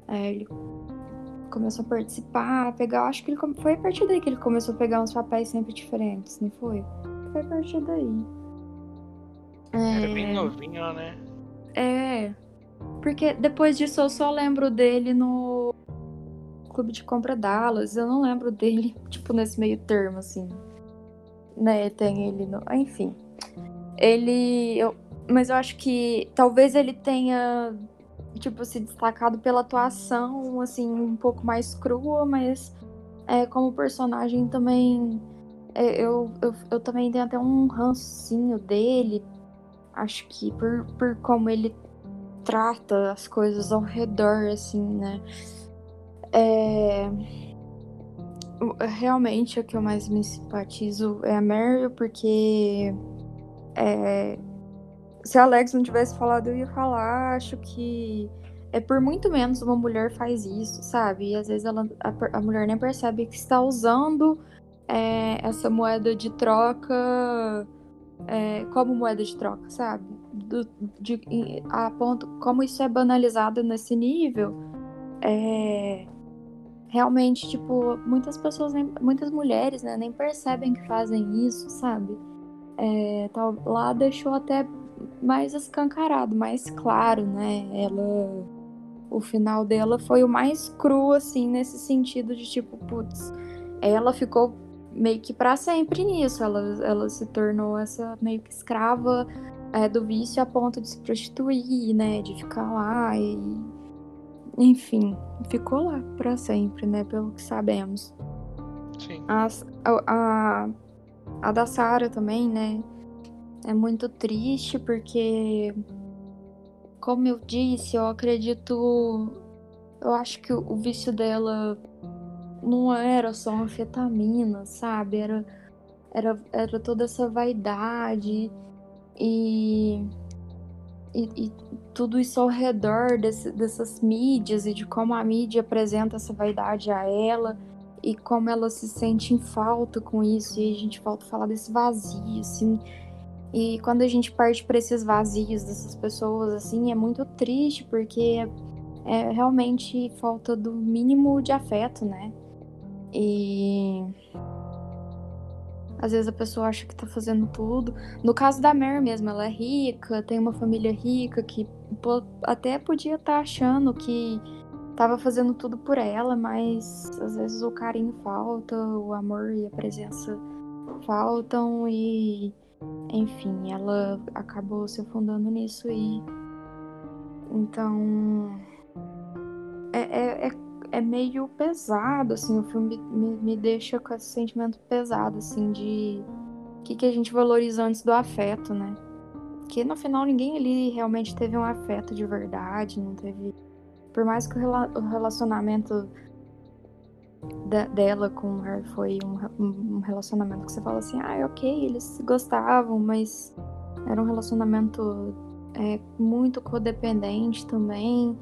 É, ele começou a participar, pegar. Acho que ele foi a partir daí que ele começou a pegar uns papéis sempre diferentes, não foi? Foi a partir daí. É... Era bem novinho, né? É. Porque depois disso eu só lembro dele no Clube de Compra Dallas. Eu não lembro dele, tipo, nesse meio termo, assim. Né, tem ele no. Enfim. ele. Eu, mas eu acho que talvez ele tenha, tipo, se destacado pela atuação, assim, um pouco mais crua, mas é, como personagem também. É, eu, eu, eu também tenho até um rancinho dele. Acho que por, por como ele trata as coisas ao redor, assim, né? É realmente o que eu mais me simpatizo é a Meryl, porque é, se a Alex não tivesse falado, eu ia falar, acho que é por muito menos uma mulher faz isso, sabe? E às vezes ela, a, a mulher nem percebe que está usando é, essa moeda de troca é, como moeda de troca, sabe? Do, de, a ponto, como isso é banalizado nesse nível, é, realmente, tipo, muitas pessoas, nem, muitas mulheres, né, nem percebem que fazem isso, sabe? É, tal, lá deixou até mais escancarado, mais claro, né? Ela. O final dela foi o mais cru, assim, nesse sentido de tipo, putz, ela ficou meio que para sempre nisso. Ela, ela se tornou essa meio que escrava é, do vício a ponto de se prostituir, né? De ficar lá e enfim, ficou lá para sempre, né? Pelo que sabemos. Sim. As, a, a, a da Sarah também, né? É muito triste porque, como eu disse, eu acredito. Eu acho que o, vício dela não era só anfetamina, sabe? Era, era, era toda essa vaidade e e, e, tudo isso ao redor desse, dessas mídias e de como a mídia apresenta essa vaidade a ela e como ela se sente em falta com isso e a gente volta a falar desse vazio assim e quando a gente parte para esses vazios dessas pessoas assim é muito triste porque é, realmente falta do mínimo de afeto né e às vezes a pessoa acha que tá fazendo tudo. No caso da Mer mesmo, ela é rica, tem uma família rica que até podia estar tá achando que tava fazendo tudo por ela, mas às vezes o carinho falta, o amor e a presença faltam e enfim, ela acabou se afundando nisso e então é, é, é é meio pesado, assim, o filme me, me deixa com esse sentimento pesado, assim, de o que, que a gente valoriza antes do afeto, né? Que no final ninguém ali realmente teve um afeto de verdade, não teve. Por mais que o relacionamento de dela com o Harry foi um, um, relacionamento que você fala assim, ah, ok, eles se gostavam, mas era um relacionamento é, muito codependente também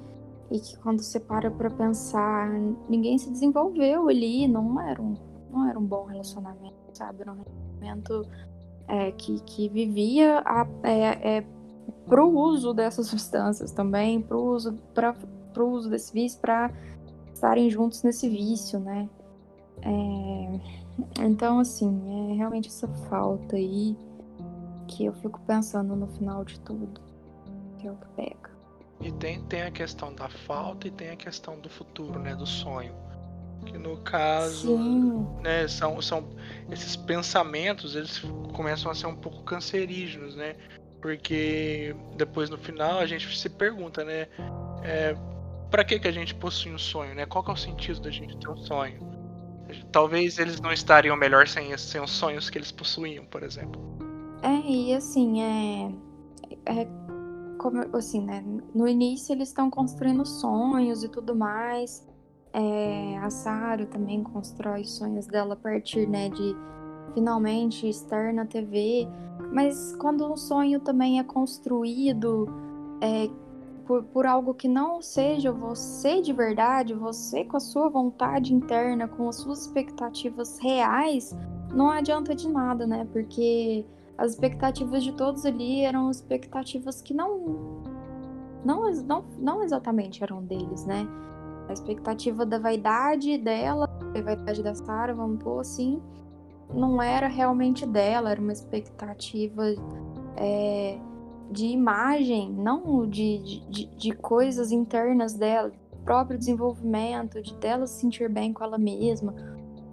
e que quando você para para pensar, ninguém se desenvolveu ali, não era um, não era um bom relacionamento, sabe? Era um relacionamento é, que, que vivia a, é, é, pro uso dessas substâncias também, pro uso, pra, pro uso desse vício, para estarem juntos nesse vício, né? É, então, assim, é realmente essa falta aí que eu fico pensando no final de tudo, que é o que pega. E tem, tem a questão da falta e tem a questão do futuro, né? Do sonho. Que no caso, Sim. né, são, são esses pensamentos, eles começam a ser um pouco cancerígenos, né? Porque depois no final a gente se pergunta, né? É, para que, que a gente possui um sonho, né? Qual é o sentido da gente ter um sonho? Talvez eles não estariam melhor sem, sem os sonhos que eles possuíam, por exemplo. É, e assim, é, é como, assim, né? No início eles estão construindo sonhos e tudo mais. É, a Saru também constrói sonhos dela a partir, né, de finalmente estar na TV. Mas quando um sonho também é construído é, por, por algo que não seja você de verdade, você com a sua vontade interna, com as suas expectativas reais, não adianta de nada, né? Porque as expectativas de todos ali eram expectativas que não, não, não, não exatamente eram deles, né? A expectativa da vaidade dela, a vaidade da Sarah, vamos pôr assim, não era realmente dela, era uma expectativa é, de imagem, não de, de, de coisas internas dela, próprio desenvolvimento, de dela se sentir bem com ela mesma,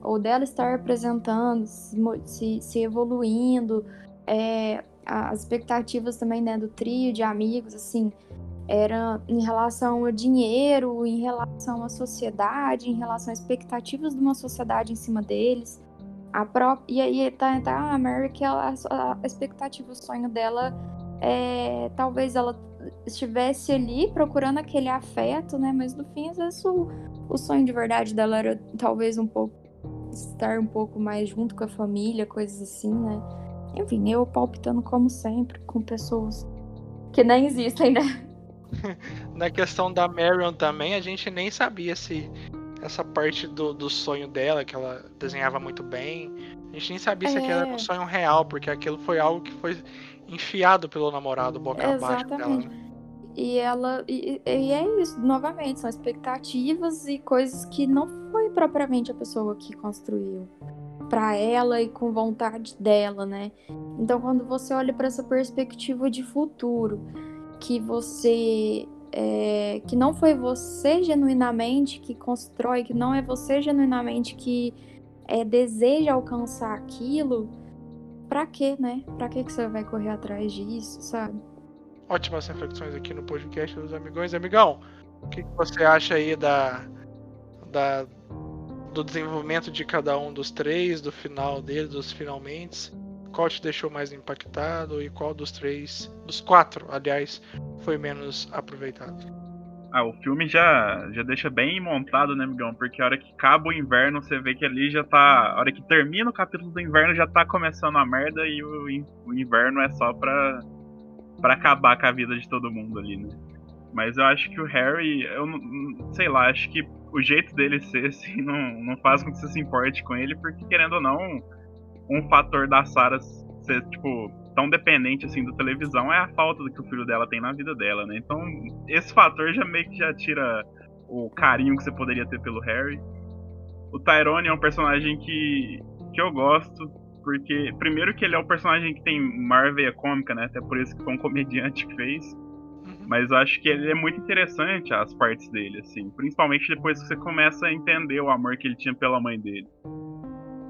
ou dela estar apresentando, se, se, evoluindo, é, as expectativas também né, do trio de amigos, assim, era em relação ao dinheiro, em relação à sociedade, em relação às expectativas de uma sociedade em cima deles. A própria, e aí tá, tá a Mary que ela, a, expectativa, o sonho dela é talvez ela estivesse ali procurando aquele afeto, né? Mas no fim, às vezes o, o sonho de verdade dela era talvez um pouco estar um pouco mais junto com a família, coisas assim, né? Enfim, eu palpitando como sempre com pessoas que nem existem, né? Na questão da Marion também, a gente nem sabia se essa parte do, do sonho dela, que ela desenhava muito bem, a gente nem sabia é... se aquilo era um é. sonho real, porque aquilo foi algo que foi enfiado pelo namorado boca abaixo dela. Né? E ela. E, e, é isso, novamente, são expectativas e coisas que não foi propriamente a pessoa que construiu para ela e com vontade dela, né? Então, quando você olha para essa perspectiva de futuro, que você é, que não foi você genuinamente que constrói, que não é você genuinamente que é, deseja alcançar aquilo, pra quê, né? Pra que você vai correr atrás disso, sabe? Ótimas reflexões aqui no podcast dos amigões. Amigão, o que você acha aí da, da, do desenvolvimento de cada um dos três, do final dele, dos finalmente? Qual te deixou mais impactado e qual dos três, dos quatro, aliás, foi menos aproveitado? Ah, o filme já, já deixa bem montado, né, Migão? Porque a hora que acaba o inverno, você vê que ali já tá. A hora que termina o capítulo do inverno, já tá começando a merda e o, o inverno é só pra, pra acabar com a vida de todo mundo ali, né? Mas eu acho que o Harry, eu sei lá, acho que o jeito dele ser assim não, não faz com que você se importe com ele, porque querendo ou não, um fator da Sarah ser, tipo, tão dependente assim da televisão é a falta do que o filho dela tem na vida dela, né? Então, esse fator já meio que já tira o carinho que você poderia ter pelo Harry. O Tyrone é um personagem que, que eu gosto, porque primeiro que ele é um personagem que tem maior veia cômica, né? Até por isso que foi um comediante que fez. Uhum. Mas eu acho que ele é muito interessante as partes dele, assim. Principalmente depois que você começa a entender o amor que ele tinha pela mãe dele.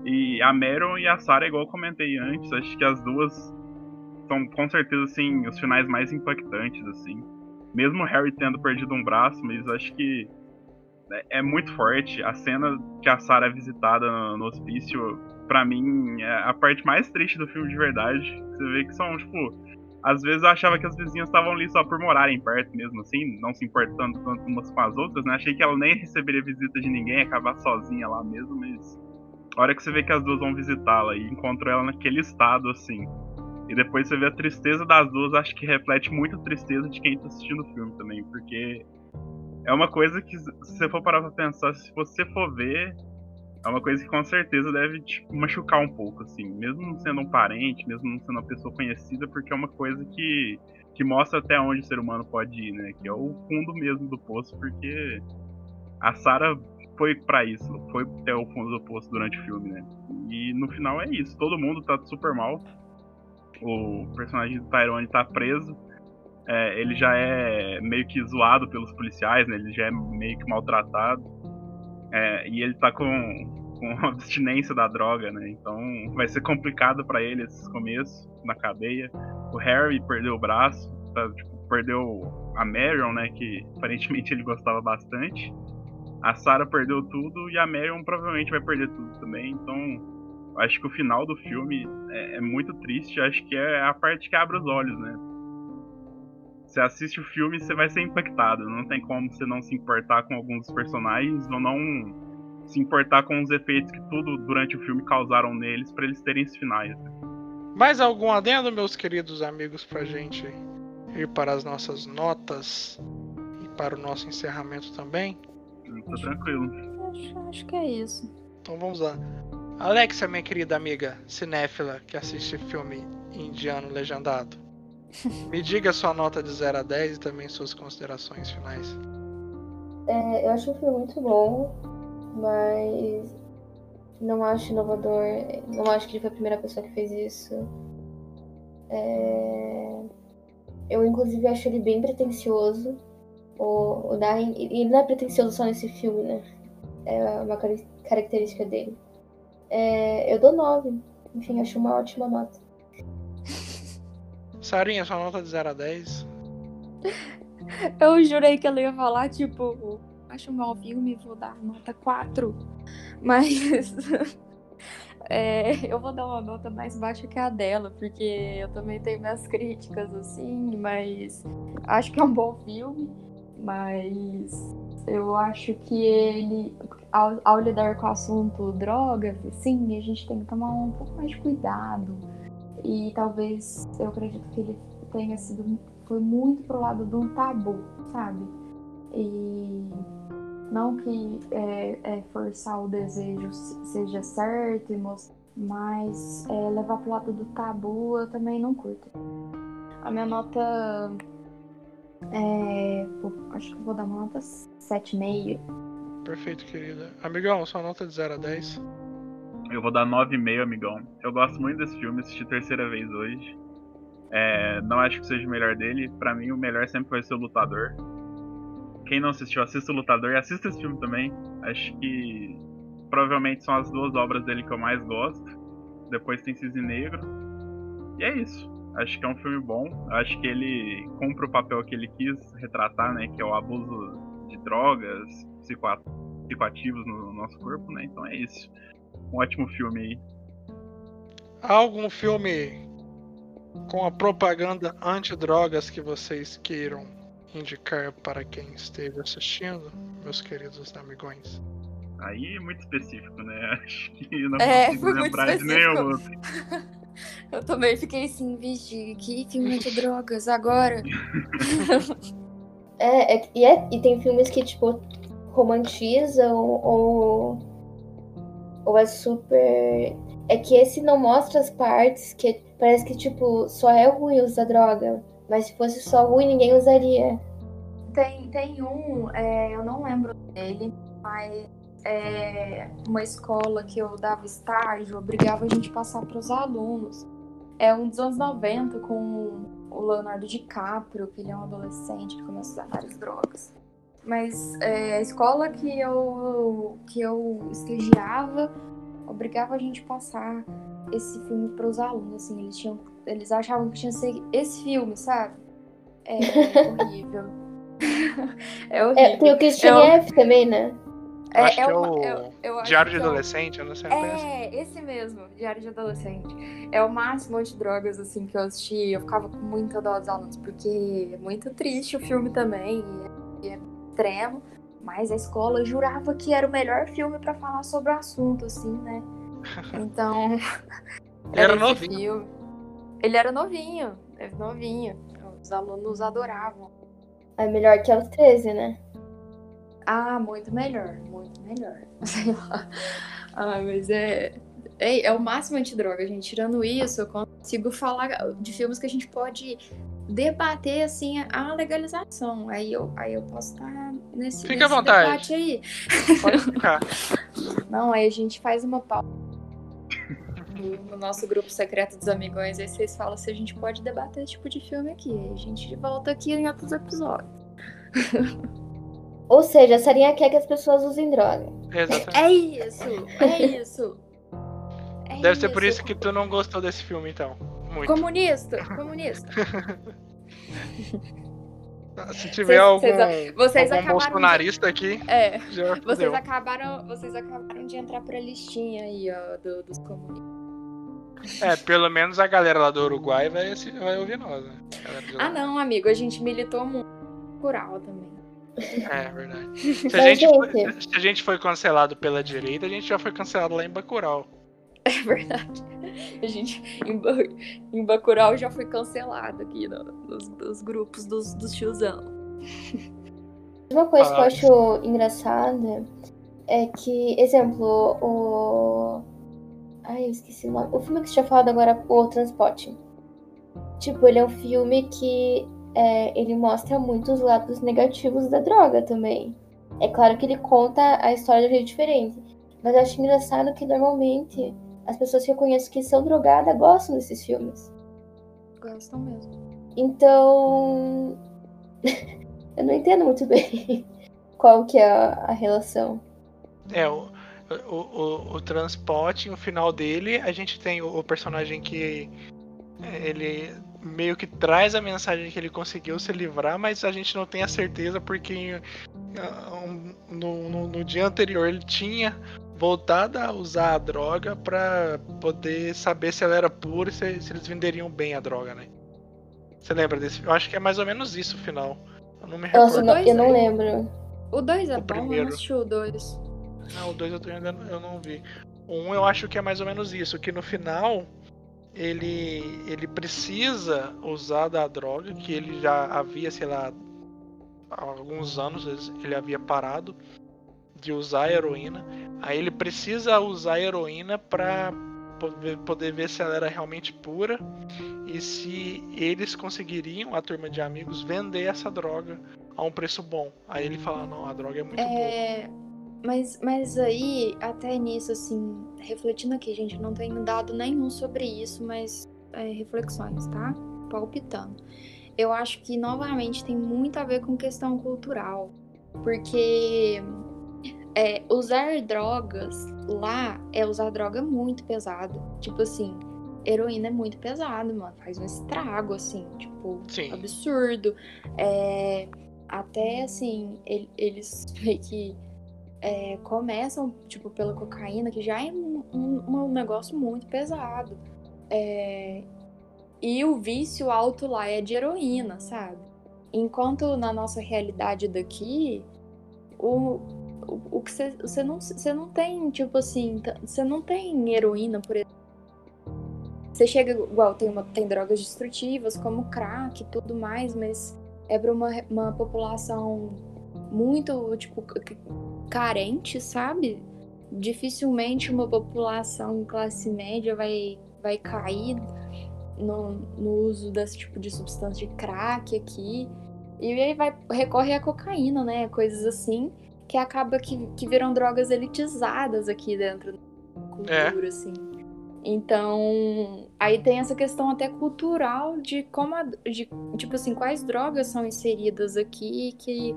E a Meryl e a Sarah, igual eu comentei antes, acho que as duas são com certeza assim os finais mais impactantes assim. Mesmo o Harry tendo perdido um braço, mas acho que é, é muito forte a cena que a Sarah é visitada no, hospício. Para mim é a parte mais triste do filme de verdade. Você vê que são tipo às vezes eu achava que as vizinhas estavam ali só por morarem perto mesmo, assim, não se importando tanto umas com as outras, né? Achei que ela nem receberia visita de ninguém, acabar sozinha lá mesmo, mas. A hora que você vê que as duas vão visitá-la e encontram ela naquele estado, assim, e depois você vê a tristeza das duas, acho que reflete muito a tristeza de quem tá assistindo o filme também, porque é uma coisa que, se você for parar pra pensar, se você for ver, é uma coisa que com certeza deve te machucar um pouco, assim, mesmo não sendo um parente, mesmo não sendo uma pessoa conhecida, porque é uma coisa que, que mostra até onde o ser humano pode ir, né? Que é o fundo mesmo do poço, porque a Sarah foi para isso, foi até o fundo do poço durante o filme, né? E no final é isso, todo mundo tá super mal, o personagem do Tyrone tá preso. É, ele já é meio que zoado pelos policiais, né? Ele já é meio que maltratado. É, e ele tá com, com abstinência da droga, né? Então vai ser complicado para ele esse começo na cadeia. O Harry perdeu o braço, tá, tipo, perdeu a Marion, né? Que aparentemente ele gostava bastante. A Sarah perdeu tudo e a Marion provavelmente vai perder tudo também. Então acho que o final do filme é, é, muito triste. Acho que é a parte que abre os olhos, né? Você assiste o filme, você vai ser impactado. Não tem como você não se importar com alguns personagens ou não se importar com os efeitos que tudo durante o filme causaram neles para eles terem esses finais. Né? Mais algum adendo, meus queridos amigos, pra gente ir para as nossas notas e para o nosso encerramento também? Tá tranquilo. Acho, acho que é isso. Então vamos lá. Alexa, minha querida amiga cinéfila que assiste filme indiano legendado, me diga sua nota de 0 a 10 e também suas considerações finais. É, eu acho o filme muito bom, mas não acho inovador. Não acho que ele foi a primeira pessoa que fez isso. É... Eu, inclusive, acho ele bem pretencioso. O, o Darin, ele não é pretencioso só nesse filme, né? É uma característica dele. É, eu dou 9. Enfim, acho uma ótima nota. Sarinha, sua nota de 0 a 10. Eu jurei que ela ia falar, tipo, acho um mau filme, vou dar nota 4. Mas é, eu vou dar uma nota mais baixa que a dela, porque eu também tenho minhas críticas, assim, mas acho que é um bom filme. Mas eu acho que ele, ao, ao lidar com o assunto drogas, assim, a gente tem que tomar um pouco mais de cuidado. E talvez, eu acredito que ele tenha sido, foi muito pro lado de um tabu, sabe? E não que é, é forçar o desejo seja certo, mas é, levar pro lado do tabu eu também não curto. A minha nota é. Acho que vou dar uma nota 7,5. Perfeito, querida. Amigão, sua nota de 0 a 10. Eu vou dar 9,5, amigão. Eu gosto muito desse filme, assisti terceira vez hoje. É, não acho que seja o melhor dele. Para mim, o melhor sempre vai ser o Lutador. Quem não assistiu, assista o Lutador e assista esse filme também. Acho que provavelmente são as duas obras dele que eu mais gosto. Depois tem Cisne Negro. E é isso. Acho que é um filme bom. Acho que ele cumpre o papel que ele quis retratar, né? Que é o abuso de drogas, psicoativos no nosso corpo, né? Então é isso. Um ótimo filme aí. Há algum filme com a propaganda anti-drogas que vocês queiram indicar para quem esteja assistindo, meus queridos amigões? Aí é muito específico, né? Acho que não É, consigo lembrar de nenhum outro. Eu também fiquei assim, vixe, que filme de drogas agora? É, é- e, é- e tem filmes que, tipo, romantizam ou. Ou é super. É que esse não mostra as partes que parece que, tipo, só é ruim usar droga. Mas se fosse só ruim, ninguém usaria. Tem, tem um, é, eu não lembro dele, mas é uma escola que eu dava estágio, obrigava a gente a passar para os alunos. É um dos anos 90 com o Leonardo DiCaprio, que ele é um adolescente que começa a usar várias drogas. Mas é, a escola que eu, que eu estagiava obrigava a gente a passar esse filme para os alunos. Assim, eles, tinham, eles achavam que tinha que ser esse filme, sabe? É horrível. é horrível. É, tem o Christian Eu- F também, né? Eu acho que é uma- o eu- eu acho Diário de é Adolescente, eu não sei. É... É, esse mesmo, Diário de Adolescente. É o máximo de drogas, assim, que eu assisti. Eu ficava com muita dó dos alunos, porque é muito triste o filme também, e é, e é extremo. Mas a escola jurava que era o melhor filme pra falar sobre o assunto, assim, né? Então. Ele era esse novinho. filme. Ele era novinho, era novinho. Os alunos adoravam. É melhor que aos 13, né? Ah, muito melhor, muito melhor. Sei lá. Ah, mas é, é. É o máximo antidroga, gente. Tirando isso, eu consigo falar de filmes que a gente pode debater, assim, a legalização. Aí eu, aí eu posso estar nesse, Fica à nesse vontade. debate aí. Pode ficar. Não, aí a gente faz uma pauta no- no nosso grupo secreto dos amigões. Aí vocês falam se a gente pode debater esse tipo de filme aqui. Aí a gente volta aqui em outros episódios. Ou seja, a Sarinha quer que as pessoas usem droga. Exatamente. É isso, é isso. É Deve ser por isso que tu não gostou desse filme, então. Muito. Comunista, comunista. Se tiver algum, Vocês- vocês algum acabaram de- bolsonarista aqui, É, já vocês acabaram, vocês acabaram de entrar pra listinha aí, ó, do- dos comunistas. É, pelo menos a galera lá do Uruguai vai, vai ouvir nós, né? Ah, não, amigo, a gente militou muito rural também. É, verdade. Se a, gente foi, gente- se a gente foi cancelado pela direita, a gente já foi cancelado lá em Bacurau. É verdade. A gente, em, Ba- em Bacurau, já foi cancelado aqui no- nos, nos grupos dos, dos tiozão. Uma coisa que eu Ah. acho engraçada é que, exemplo, o. Ai, eu esqueci o nome. O filme que você tinha falado agora, o Transporte. Tipo, ele é um filme que é, ele mostra muitos lados negativos da droga também. É claro que ele conta a história de um jeito diferente. Mas eu acho engraçado que normalmente as pessoas que eu conheço que são drogadas gostam desses filmes. Gostam mesmo. Então. eu não entendo muito bem qual que é a, a relação. É, o, o, o, o transporte, no final dele, a gente tem o, o personagem que é, ele meio que traz a mensagem que ele conseguiu se livrar, mas a gente não tem a certeza porque uh, no, no, no dia anterior ele tinha voltado a usar a droga para poder saber se ela era pura e se, se, eles venderiam bem a droga, né? Você lembra desse? Eu acho que é mais ou menos isso o final. Eu não me recordo. Nossa, não, eu não lembro. O 2 é o bom, primeiro. eu não assisti o 2. Não, o 2 eu ainda eu não vi. O 1 um eu acho que é mais ou menos isso, que no final ele ele precisa usar da droga que ele já havia, sei lá, há alguns anos ele havia parado de usar a heroína. Aí ele precisa usar a heroína para poder, poder ver se ela era realmente pura e se eles conseguiriam, a turma de amigos, vender essa droga a um preço bom. Aí ele fala, não, a droga é muito é... boa. Mas, mas aí, até nisso, assim, refletindo aqui, gente, não tenho dado nenhum sobre isso, mas é, reflexões, tá? Palpitando. Eu acho que, novamente, tem muito a ver com questão cultural. Porque é, usar drogas lá é usar droga muito pesado. Tipo assim, heroína é muito pesado, mano. Faz um estrago, assim, tipo, Sim. absurdo. É, até assim, ele, eles meio que é, começam, tipo, pela cocaína, que já é um, um, um negócio muito pesado. É, e o vício alto lá é de heroína, sabe? Enquanto na nossa realidade daqui, o, o, que você, você não você não tem, tipo assim, você não tem heroína, por exemplo. Você chega igual, tem, uma, tem drogas destrutivas, como crack e tudo mais, mas é para uma, uma população muito, tipo, carente, sabe? Dificilmente uma população classe média vai, vai cair no, no uso desse tipo de substância de crack aqui. E aí vai recorrer à cocaína, né? Coisas assim que acaba que, que viram drogas elitizadas aqui dentro da cultura, é. assim. Então, aí tem essa questão até cultural de como, a, de, tipo assim, quais drogas são inseridas aqui, que...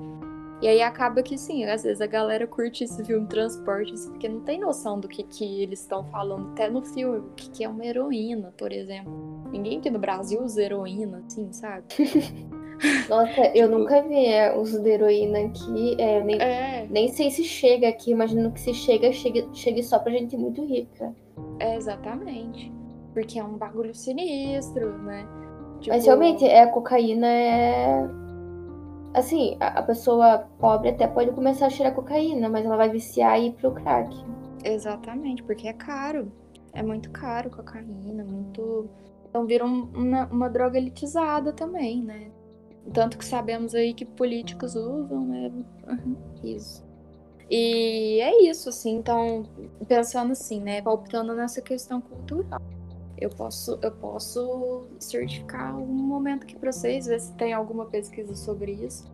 E aí acaba que, sim, às vezes a galera curte esse filme Transporte, assim, porque não tem noção do que, que eles estão falando, até no filme, o que, que é uma heroína, por exemplo. Ninguém aqui no Brasil usa heroína, assim, sabe? Nossa, eu tipo nunca vi é, uso de heroína aqui. É, nem, é. nem sei se chega aqui. Imagino que se chega, chegue, chegue só pra gente muito rica. É, exatamente. Porque é um bagulho sinistro, né? Tipo... Mas realmente, é, a cocaína é. Assim, a, a, pessoa pobre até pode começar a cheirar cocaína, mas ela vai viciar e ir pro crack. Exatamente, porque é caro. É muito caro cocaína, muito. Então vira um, uma, uma droga elitizada também, né? Tanto que sabemos aí que políticos usam, né? Isso. E é isso, assim, então, pensando assim, né? Palpitando nessa questão cultural. Eu posso, eu posso certificar um momento aqui para vocês, ver se tem alguma pesquisa sobre isso.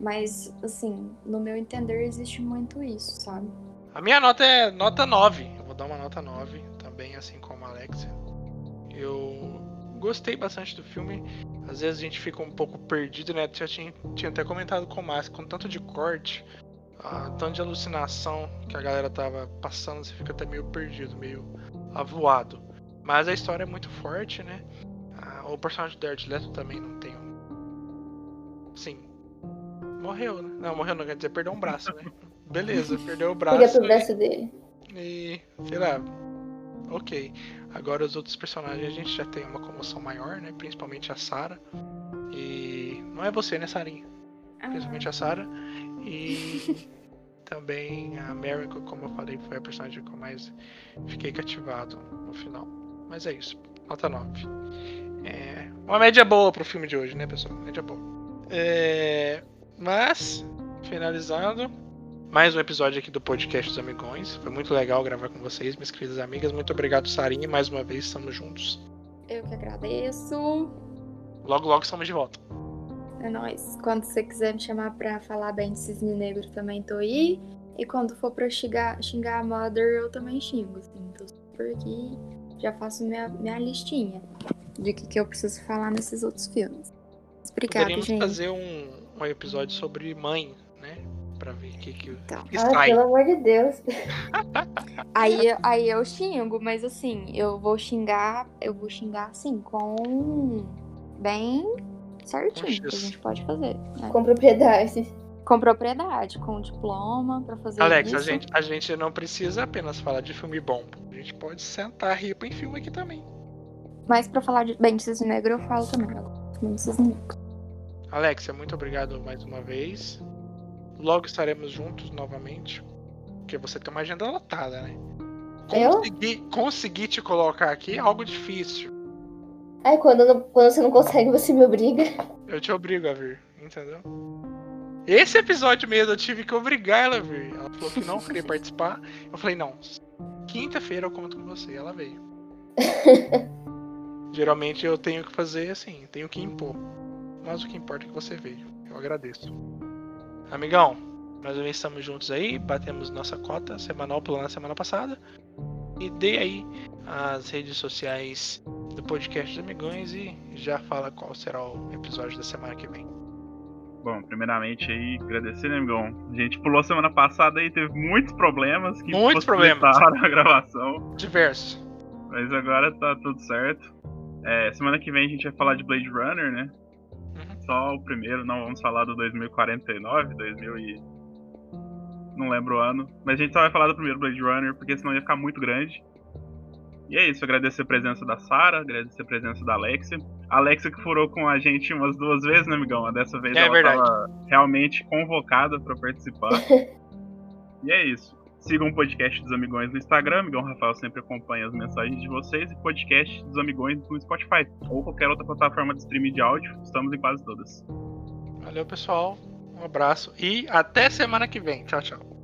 Mas, assim, no meu entender, existe muito isso, sabe? A minha nota é nota 9. Eu vou dar uma nota 9 também, assim como a Alexia. Eu gostei bastante do filme. Às vezes a gente fica um pouco perdido, né? Já tinha, tinha até comentado com o Márcio, com tanto de corte, uh, tanto de alucinação que a galera tava passando, você fica até meio perdido, meio avoado. Mas a história é muito forte, né? Uh, o personagem do Jared Leto também não tem um... Sim. Morreu, né? Não, morreu não, quer dizer, perdeu um braço, né? Beleza, perdeu o braço. Liga pro braço dele. E, sei lá, ok. Agora os outros personagens a gente já tem uma comoção maior, né? Principalmente a Sarah. E não é você, né, Sarinha? Ah. Principalmente a Sarah. E também a Mary, como eu falei, foi a personagem que eu mais fiquei cativado no final. Mas é isso. Nota 9. É uma média boa pro filme de hoje, né, pessoal? Média boa. É... Mas, finalizando, mais um episódio aqui do podcast dos Amigões. Foi muito legal gravar com vocês, minhas queridas amigas. Muito obrigado, Sarinha. Mais uma vez, estamos juntos. Eu que agradeço. Logo, logo estamos de volta. É nóis. Quando você quiser me chamar pra falar bem de Cisne Negro, também tô aí. E quando for pra xingar, xingar a Mother, eu também xingo. Assim, tô super aqui. Já faço minha, minha listinha de que, que eu preciso falar nesses outros filmes. Obrigada, Poderíamos gente. fazer um, um episódio sobre mãe, né? pra ver o que, que então. Ah, pelo amor de Deus. aí, aí eu xingo, mas assim, eu vou xingar, eu vou xingar assim, com bem certinho que a gente pode fazer. né? Com propriedade. Com propriedade, com diploma pra fazer Alex, isso. a gente, a gente não precisa apenas falar de filme bom. A gente pode sentar e rir em filme aqui também. Mas pra falar de bem de cisne negro, eu falo também. Eu de cisne negro. Alexia, muito obrigado mais uma vez. Logo estaremos juntos novamente. Porque você tem uma agenda lotada, né? Eu? Conseguir, conseguir te colocar aqui é algo difícil. Ai, quando, não- quando você não consegue, você me obriga. Eu te obrigo a vir, entendeu? Esse episódio mesmo eu tive que obrigar ela a vir. Ela falou que não queria participar. Eu falei, não, quinta-feira eu conto com você. Ela veio. Geralmente eu tenho que fazer assim, tenho que impor. Mas o que importa é que você veio. Eu agradeço. Amigão, nós também estamos juntos aí, batemos nossa cota semanal pela na semana passada. E dê aí as redes sociais do podcast dos Amigões e já fala qual será o episódio da semana que vem. Bom, primeiramente aí, agradecer, né, amigão? A gente pulou semana passada e teve muitos problemas que Muitos problemas. a gravação. Diversos. Mas agora tá tudo certo. É, semana que vem a gente vai falar de Blade Runner, né? Uhum. Só o primeiro, não vamos falar do 2049, 2000 e... Não lembro o ano. Mas a gente só vai falar do primeiro Blade Runner, porque senão ia ficar muito grande. E é isso, agradecer a presença da Sara, agradecer a presença da Alexia. A Alexia que furou com a gente umas duas vezes, né, amigão? Dessa vez É ela verdade. tava realmente convocada pra participar. e é isso. Sigam o podcast dos Amigões no Instagram. Amigão Rafael sempre acompanha as mensagens de vocês. E podcast dos Amigões no Spotify. Ou qualquer outra plataforma de streaming de áudio. Estamos em quase todas. Valeu, pessoal. Um abraço e até semana que vem. Tchau, tchau.